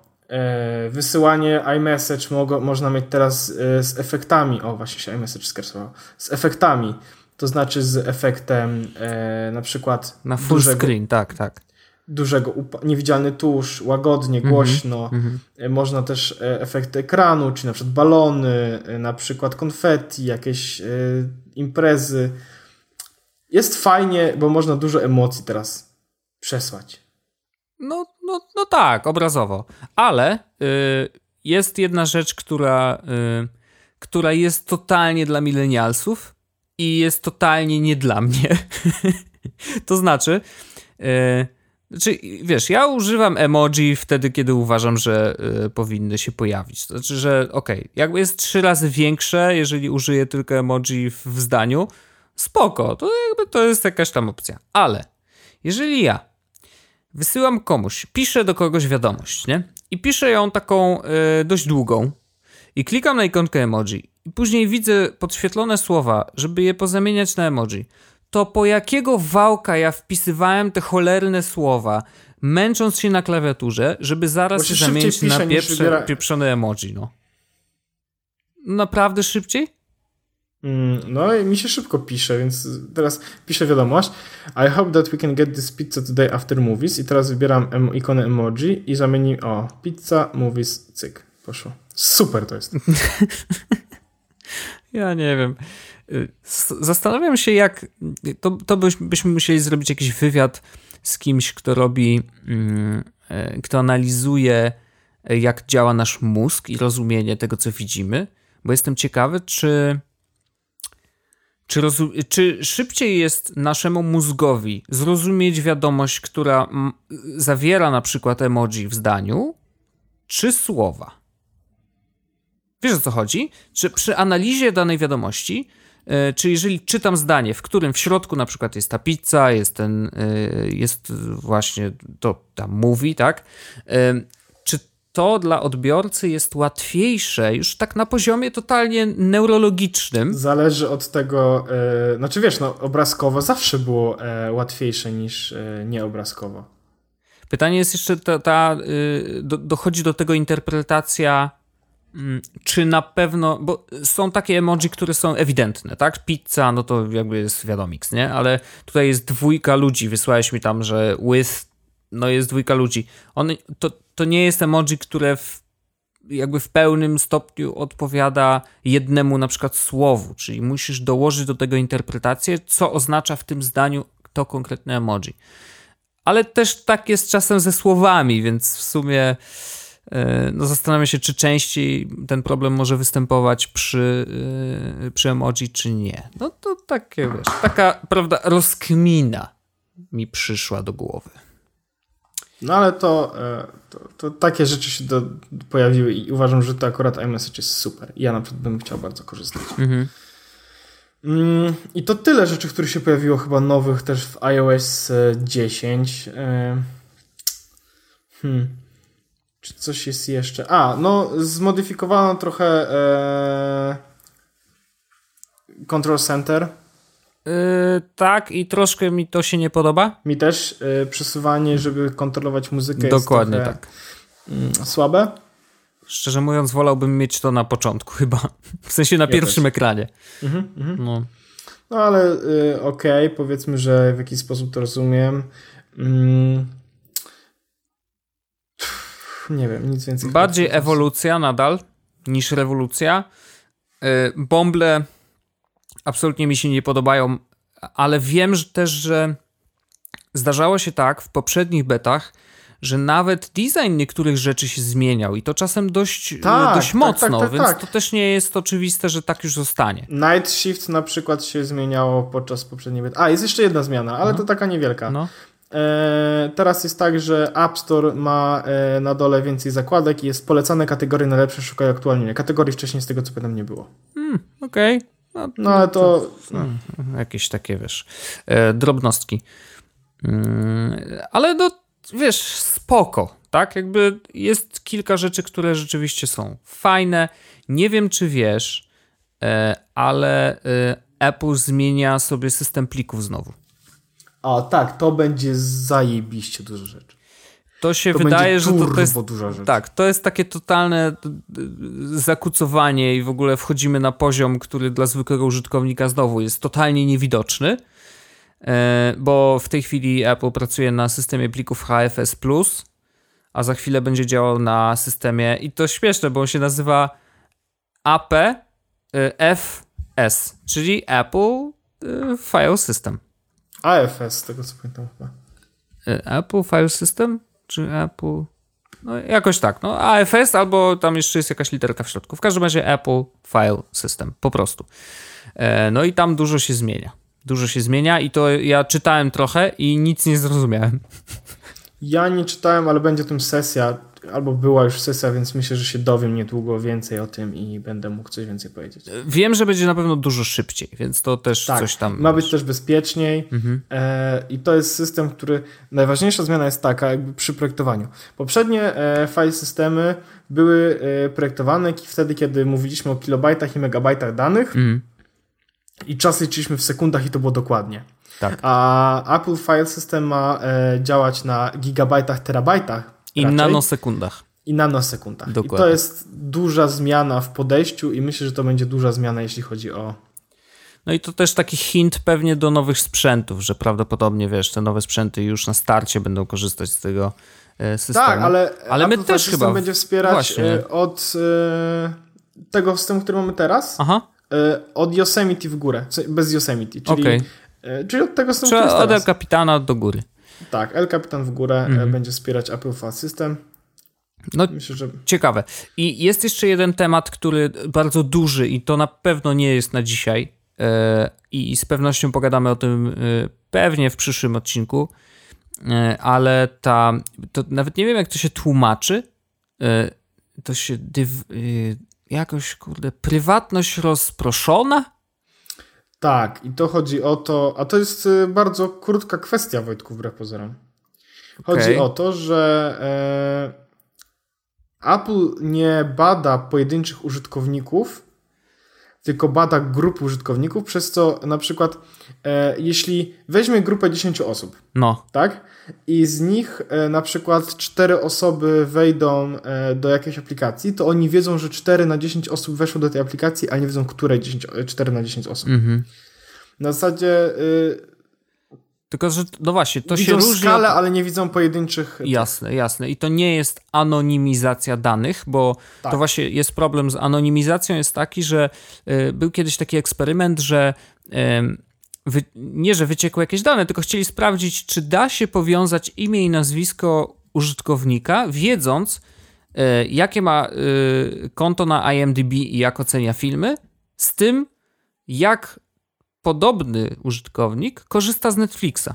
wysyłanie iMessage mogo, można mieć teraz e, z efektami. O, właśnie się iMessage skarsował. Z efektami. To znaczy z efektem e, na przykład
Na full
dużego,
screen, tak, tak.
dużego niewidzialny tusz, łagodnie, głośno. E, Można też e, efekty ekranu, czy na przykład balony, e, na przykład konfetti, jakieś e, imprezy. Jest fajnie, bo można dużo emocji teraz przesłać.
No, no, no tak, obrazowo. Ale y, jest jedna rzecz, która, y, która jest totalnie dla milenialsów i jest totalnie nie dla mnie. to znaczy, y, Znaczy, wiesz, ja używam emoji wtedy, kiedy uważam, że y, powinny się pojawić. To znaczy, że okej, okay, jakby jest trzy razy większe, jeżeli użyję tylko emoji w, w zdaniu, spoko, to jakby to jest jakaś tam opcja. Ale jeżeli ja wysyłam komuś, piszę do kogoś wiadomość, nie? I piszę ją taką y, dość długą i klikam na ikonkę emoji i później widzę podświetlone słowa, żeby je pozamieniać na emoji, to po jakiego wałka ja wpisywałem te cholerne słowa, męcząc się na klawiaturze, żeby zaraz się zamienić na pieprze, wybiera... pieprzone emoji, no. Naprawdę szybciej?
Mm, no i mi się szybko pisze, więc teraz piszę wiadomość. I hope that we can get this pizza today after movies. I teraz wybieram em ikonę emoji i zamieni o pizza, movies, cyk. Poszło. Super to jest.
ja nie wiem. Zastanawiam się, jak. To, to byśmy musieli zrobić jakiś wywiad z kimś, kto robi, mm, e, kto analizuje, jak działa nasz mózg i rozumienie tego, co widzimy, bo jestem ciekawy, czy. Czy, czy szybciej jest naszemu mózgowi zrozumieć wiadomość, która zawiera na przykład emoji w zdaniu, czy słowa? Wiesz o co chodzi? Czy przy analizie danej wiadomości, yy, czy jeżeli czytam zdanie, w którym w środku na przykład jest ta pizza, jest ten, yy, jest właśnie to tam mówi, tak? Yy, to dla odbiorcy jest łatwiejsze już tak na poziomie totalnie neurologicznym?
Zależy od tego, znaczy wiesz, no obrazkowo zawsze było łatwiejsze niż nieobrazkowo.
Pytanie jest jeszcze, ta, ta do, dochodzi do tego interpretacja Mm, czy na pewno, bo są takie emoji, które są ewidentne, tak? Pizza, no to jakby jest wiadomix, nie? Ale tutaj jest dwójka ludzi, wysłałeś mi tam, że with, no jest dwójka ludzi. On, to, to nie jest emoji, które w, jakby w pełnym stopniu odpowiada jednemu na przykład słowu, czyli musisz dołożyć do tego interpretację, co oznacza w tym zdaniu to konkretne emoji. Ale też tak jest czasem ze słowami, więc w sumie E, no zastanawiam się, czy częściej ten problem może występować przy, e, przy emoji, czy nie. No to takie, wiesz, taka, prawda, rozkmina mi przyszła do głowy.
No ale to, e, to, to takie rzeczy się do, pojawiły i uważam, że to akurat iMessage jest super. Ja na przykład bym chciał bardzo korzystać. Mhm. Mm, I to tyle rzeczy, które się pojawiło chyba nowych też w iOS 10. Hmm. Czy coś jest jeszcze? A, no zmodyfikowano trochę e... Control Center.
Yy, tak, i troszkę mi to się nie podoba.
Mi też yy, przesuwanie, żeby kontrolować muzykę
Dokładnie jest
tak. Yy, słabe.
Szczerze mówiąc, wolałbym mieć to na początku chyba. W sensie na ja pierwszym też. ekranie. Mhm,
mhm. No. no ale yy, okej, okay, powiedzmy, że w jakiś sposób to rozumiem. Mm, nie wiem, nic więcej.
Bardziej ewolucja nadal niż rewolucja. Y, bąble absolutnie mi się nie podobają, ale wiem że też, że zdarzało się tak w poprzednich betach, że nawet design niektórych rzeczy się zmieniał i to czasem dość, y, tak, dość tak, mocno, tak, tak, więc tak. to też nie jest oczywiste, że tak już zostanie.
Night Shift na przykład się zmieniało podczas poprzedniej bety. A, jest jeszcze jedna zmiana, ale no. to taka niewielka. No. E, teraz jest tak, że App Store ma e, na dole więcej zakładek i jest polecane kategorie najlepsze szukaj aktualnie. Kategorii wcześniej z tego co pamiętam nie było.
Hmm, Okej. Okay.
No, no, ale to...
No. Jakieś takie, wiesz, e, drobnostki. Mm, ale no, wiesz, spoko, tak? Jakby jest kilka rzeczy, które rzeczywiście są fajne. Nie wiem, czy wiesz, ale Apple zmienia sobie system plików znowu.
A tak, to będzie zajebiście dużo rzeczy.
To się to wydaje, że to, to jest. Duża rzecz. Tak, to jest takie totalne zakucowanie i w ogóle wchodzimy na poziom, który dla zwykłego użytkownika znowu jest totalnie niewidoczny. E, bo w tej chwili Apple pracuje na systemie plików HFS, a za chwilę będzie działał na systemie. I to śmieszne, bo on się nazywa APFS, czyli Apple e, File System.
AFS, z tego co pamiętam chyba.
E, Apple File System? Czy Apple... No jakoś tak, no AFS albo tam jeszcze jest jakaś literka w środku. W każdym razie Apple File System, po prostu. E, no i tam dużo się zmienia. Dużo się zmienia i to ja czytałem trochę i nic nie zrozumiałem.
Ja nie czytałem, ale będzie tym sesja, albo była już sesja, więc myślę, że się dowiem niedługo więcej o tym i będę mógł coś więcej powiedzieć.
Wiem, że będzie na pewno dużo szybciej, więc to też
Tak,
coś tam.
ma być też bezpieczniej
Mhm.
e, i to jest system, który, najważniejsza zmiana jest taka jakby przy projektowaniu. Poprzednie e, file systemy były e, projektowane wtedy, kiedy mówiliśmy o kilobajtach i megabajtach danych
Mhm.
i czas liczyliśmy w sekundach i to było dokładnie.
Tak.
A Apple File System ma e, działać na gigabajtach, terabajtach
I
raczej,
nanosekundach.
i nanosekundach. I
Dokładnie.
to jest duża zmiana w podejściu i myślę, że to będzie duża zmiana, jeśli chodzi o
No i to też taki hint pewnie do nowych sprzętów, że prawdopodobnie, wiesz, te nowe sprzęty już na starcie będą korzystać z tego e, systemu.
Tak, ale,
Ale my też
System
chyba-
będzie wspierać
właśnie.
e, od e, tego systemu, który mamy teraz,
Aha,
od Yosemite w górę, bez Yosemite, czyli, e, czyli od tego systemu, jest
od kapitana do góry.
Tak, El Capitan w górę e,
Mhm.
będzie wspierać Apple File System.
No
Myślę, że
ciekawe. I jest jeszcze jeden temat, który bardzo duży i to na pewno nie jest na dzisiaj e, i z pewnością pogadamy o tym e, pewnie w przyszłym odcinku, ale ta, to nawet nie wiem jak to się tłumaczy, to się dyw, jakoś, kurde, prywatność rozproszona?
Tak, i to chodzi o to, a to jest e, bardzo krótka kwestia, Wojtku, wbrew pozorom. Chodzi
Okej.
o to, że e, Apple nie bada pojedynczych użytkowników, tylko bada grupy użytkowników, przez co na przykład e, jeśli weźmie grupę 10 osób,
No,
tak? I z nich e, na przykład 4 osoby wejdą e, do jakiejś aplikacji, to oni wiedzą, że 4 na 10 osób weszło do tej aplikacji, ale nie wiedzą, które 10, e, 4 na 10 osób.
mhm.
Na zasadzie y,
Tylko, że no właśnie, to się
widzą
różni.
skalę,
od-
ale nie widzą pojedynczych.
Jasne, jasne. I to nie jest anonimizacja danych, bo
Tak.
to właśnie jest problem z anonimizacją, jest taki, że y, był kiedyś taki eksperyment, że ym, wy, nie, że wyciekły jakieś dane, tylko chcieli sprawdzić, czy da się powiązać imię i nazwisko użytkownika, wiedząc, y, jakie ma y, konto na IMDb i jak ocenia filmy, z tym, jak podobny użytkownik korzysta z Netflixa.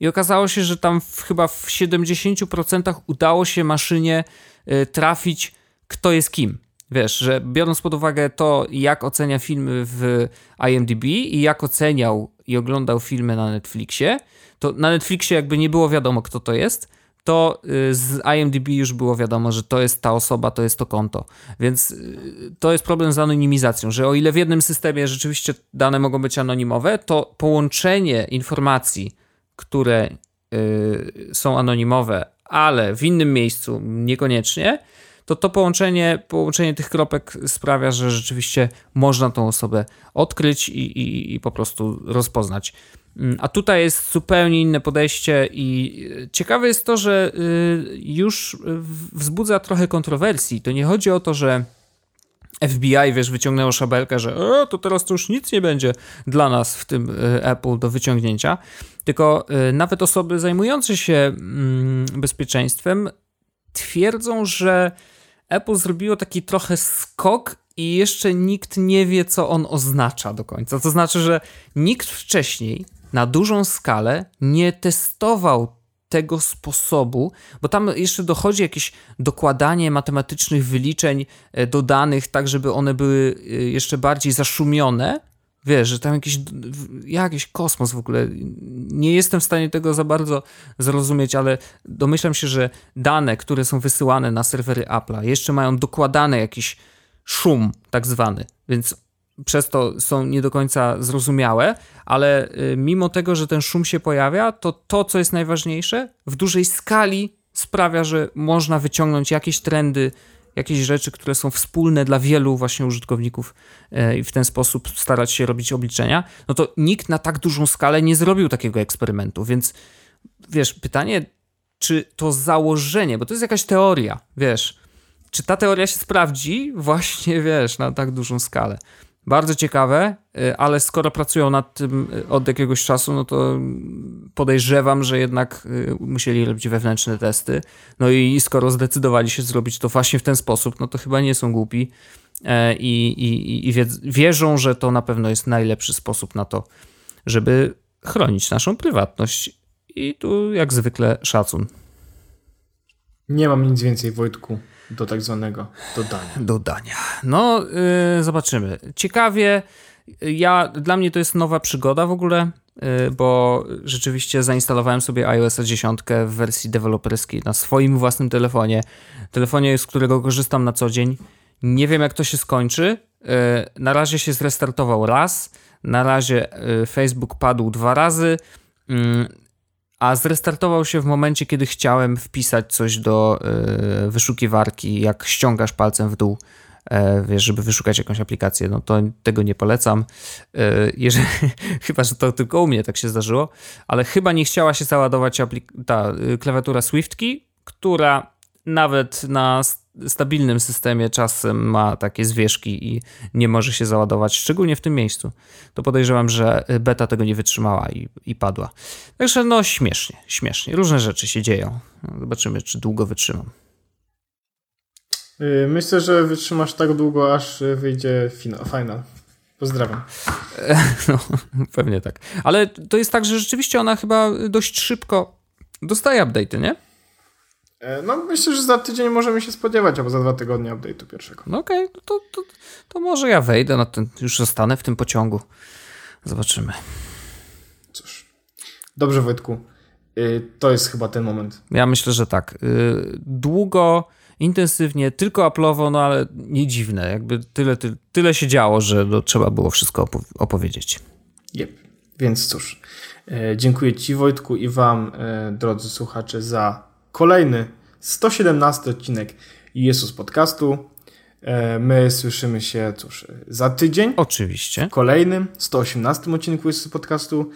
I okazało się, że tam w, chyba w 70% udało się maszynie y, trafić, kto jest kim. Wiesz, że biorąc pod uwagę to, jak ocenia filmy w IMDb i jak oceniał i oglądał filmy na Netflixie, to na Netflixie jakby nie było wiadomo, kto to jest, to y, z IMDb już było wiadomo, że to jest ta osoba, to jest to konto. Więc y, to jest problem z anonimizacją, że o ile w jednym systemie rzeczywiście dane mogą być anonimowe, to połączenie informacji, które y, są anonimowe, ale w innym miejscu niekoniecznie, to to połączenie, połączenie tych kropek sprawia, że rzeczywiście można tą osobę odkryć i, i, i po prostu rozpoznać. Mm, A tutaj jest zupełnie inne podejście i y, ciekawe jest to, że y, już wzbudza trochę kontrowersji. To nie chodzi o to, że FBI, wiesz, wyciągnęło szabelkę, że e, to teraz to już nic nie będzie dla nas w tym y, Apple do wyciągnięcia, tylko y, nawet osoby zajmujące się mm, bezpieczeństwem twierdzą, że Apple zrobiło taki trochę skok i jeszcze nikt nie wie, co on oznacza do końca. To znaczy, że nikt wcześniej na dużą skalę nie testował tego sposobu, bo tam jeszcze dochodzi jakieś dokładanie matematycznych wyliczeń e, do danych, tak żeby one były e, jeszcze bardziej zaszumione. Wiesz, że tam jakiś, jakiś kosmos w ogóle. Nie jestem w stanie tego za bardzo zrozumieć, ale domyślam się, że dane, które są wysyłane na serwery Apple'a, jeszcze mają dokładany jakiś szum, tak zwany, więc przez to są nie do końca zrozumiałe, ale y, mimo tego, że ten szum się pojawia, to to, co jest najważniejsze, w dużej skali sprawia, że można wyciągnąć jakieś trendy, jakieś rzeczy, które są wspólne dla wielu właśnie użytkowników e, i w ten sposób starać się robić obliczenia, no to nikt na tak dużą skalę nie zrobił takiego eksperymentu, więc wiesz, pytanie, czy to założenie, bo to jest jakaś teoria, wiesz, czy ta teoria się sprawdzi właśnie, wiesz, na tak dużą skalę. Bardzo ciekawe, y, ale skoro pracują nad tym y, od jakiegoś czasu, no to podejrzewam, że jednak y, musieli robić wewnętrzne testy. No i skoro zdecydowali się zrobić to właśnie w ten sposób, no to chyba nie są głupi e, i, i, i wierzą, że to na pewno jest najlepszy sposób na to, żeby chronić naszą prywatność. I tu jak zwykle szacun.
Nie mam nic więcej, Wojtku, do tak zwanego dodania.
Dodania. No, yy, zobaczymy. Ciekawie, ja, dla mnie to jest nowa przygoda w ogóle, yy, bo rzeczywiście zainstalowałem sobie iOS 10 w wersji deweloperskiej na swoim własnym telefonie. Telefonie, z którego korzystam na co dzień. Nie wiem, jak to się skończy. Yy, na razie się zrestartował raz. Na razie yy, Facebook padł dwa razy. A zrestartował się w momencie, kiedy chciałem wpisać coś do y, wyszukiwarki, jak ściągasz palcem w dół, y, wiesz, żeby wyszukać jakąś aplikację, no to tego nie polecam. Y, jeżeli, chyba, że to tylko u mnie tak się zdarzyło, ale chyba nie chciała się załadować ta klawiatura SwiftKey, która nawet na stabilnym systemie czasem ma takie zwieszki i nie może się załadować, szczególnie w tym miejscu. To podejrzewam, że beta tego nie wytrzymała i, i padła. Także no śmiesznie, śmiesznie. Różne rzeczy się dzieją. Zobaczymy, czy długo wytrzymam.
Myślę, że wytrzymasz tak długo, aż wyjdzie final. Pozdrawiam.
No, pewnie tak. Ale to jest tak, że rzeczywiście ona chyba dość szybko dostaje update'y, nie?
E, no myślę, że za tydzień możemy się spodziewać, albo za dwa tygodnie update'u pierwszego.
No okej, okay, to, to, to może ja wejdę na ten, już zostanę w tym pociągu. Zobaczymy.
Cóż. Dobrze Wojtku, y, to jest chyba ten moment.
Ja myślę, że tak. Y, długo, intensywnie, tylko Apple'owo, no ale nie dziwne. Jakby tyle, tyle, tyle się działo, że no, trzeba było wszystko opowiedzieć.
Yep. Więc cóż, e, dziękuję Ci Wojtku i Wam, drodzy słuchacze, za kolejny 117 odcinek Jezus Podcastu. E, my słyszymy się, cóż, za tydzień.
Oczywiście.
W kolejnym 118 odcinku Jezus Podcastu.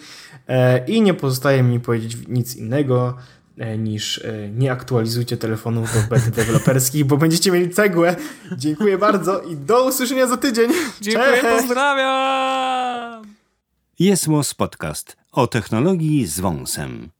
E, I nie pozostaje mi powiedzieć nic innego e, niż nie aktualizujcie telefonów do bety deweloperskich, bo będziecie mieli cegłę. Dziękuję bardzo i do usłyszenia za tydzień.
Dziękuję, Cześć. pozdrawiam!
Jest Podcast o technologii z wąsem.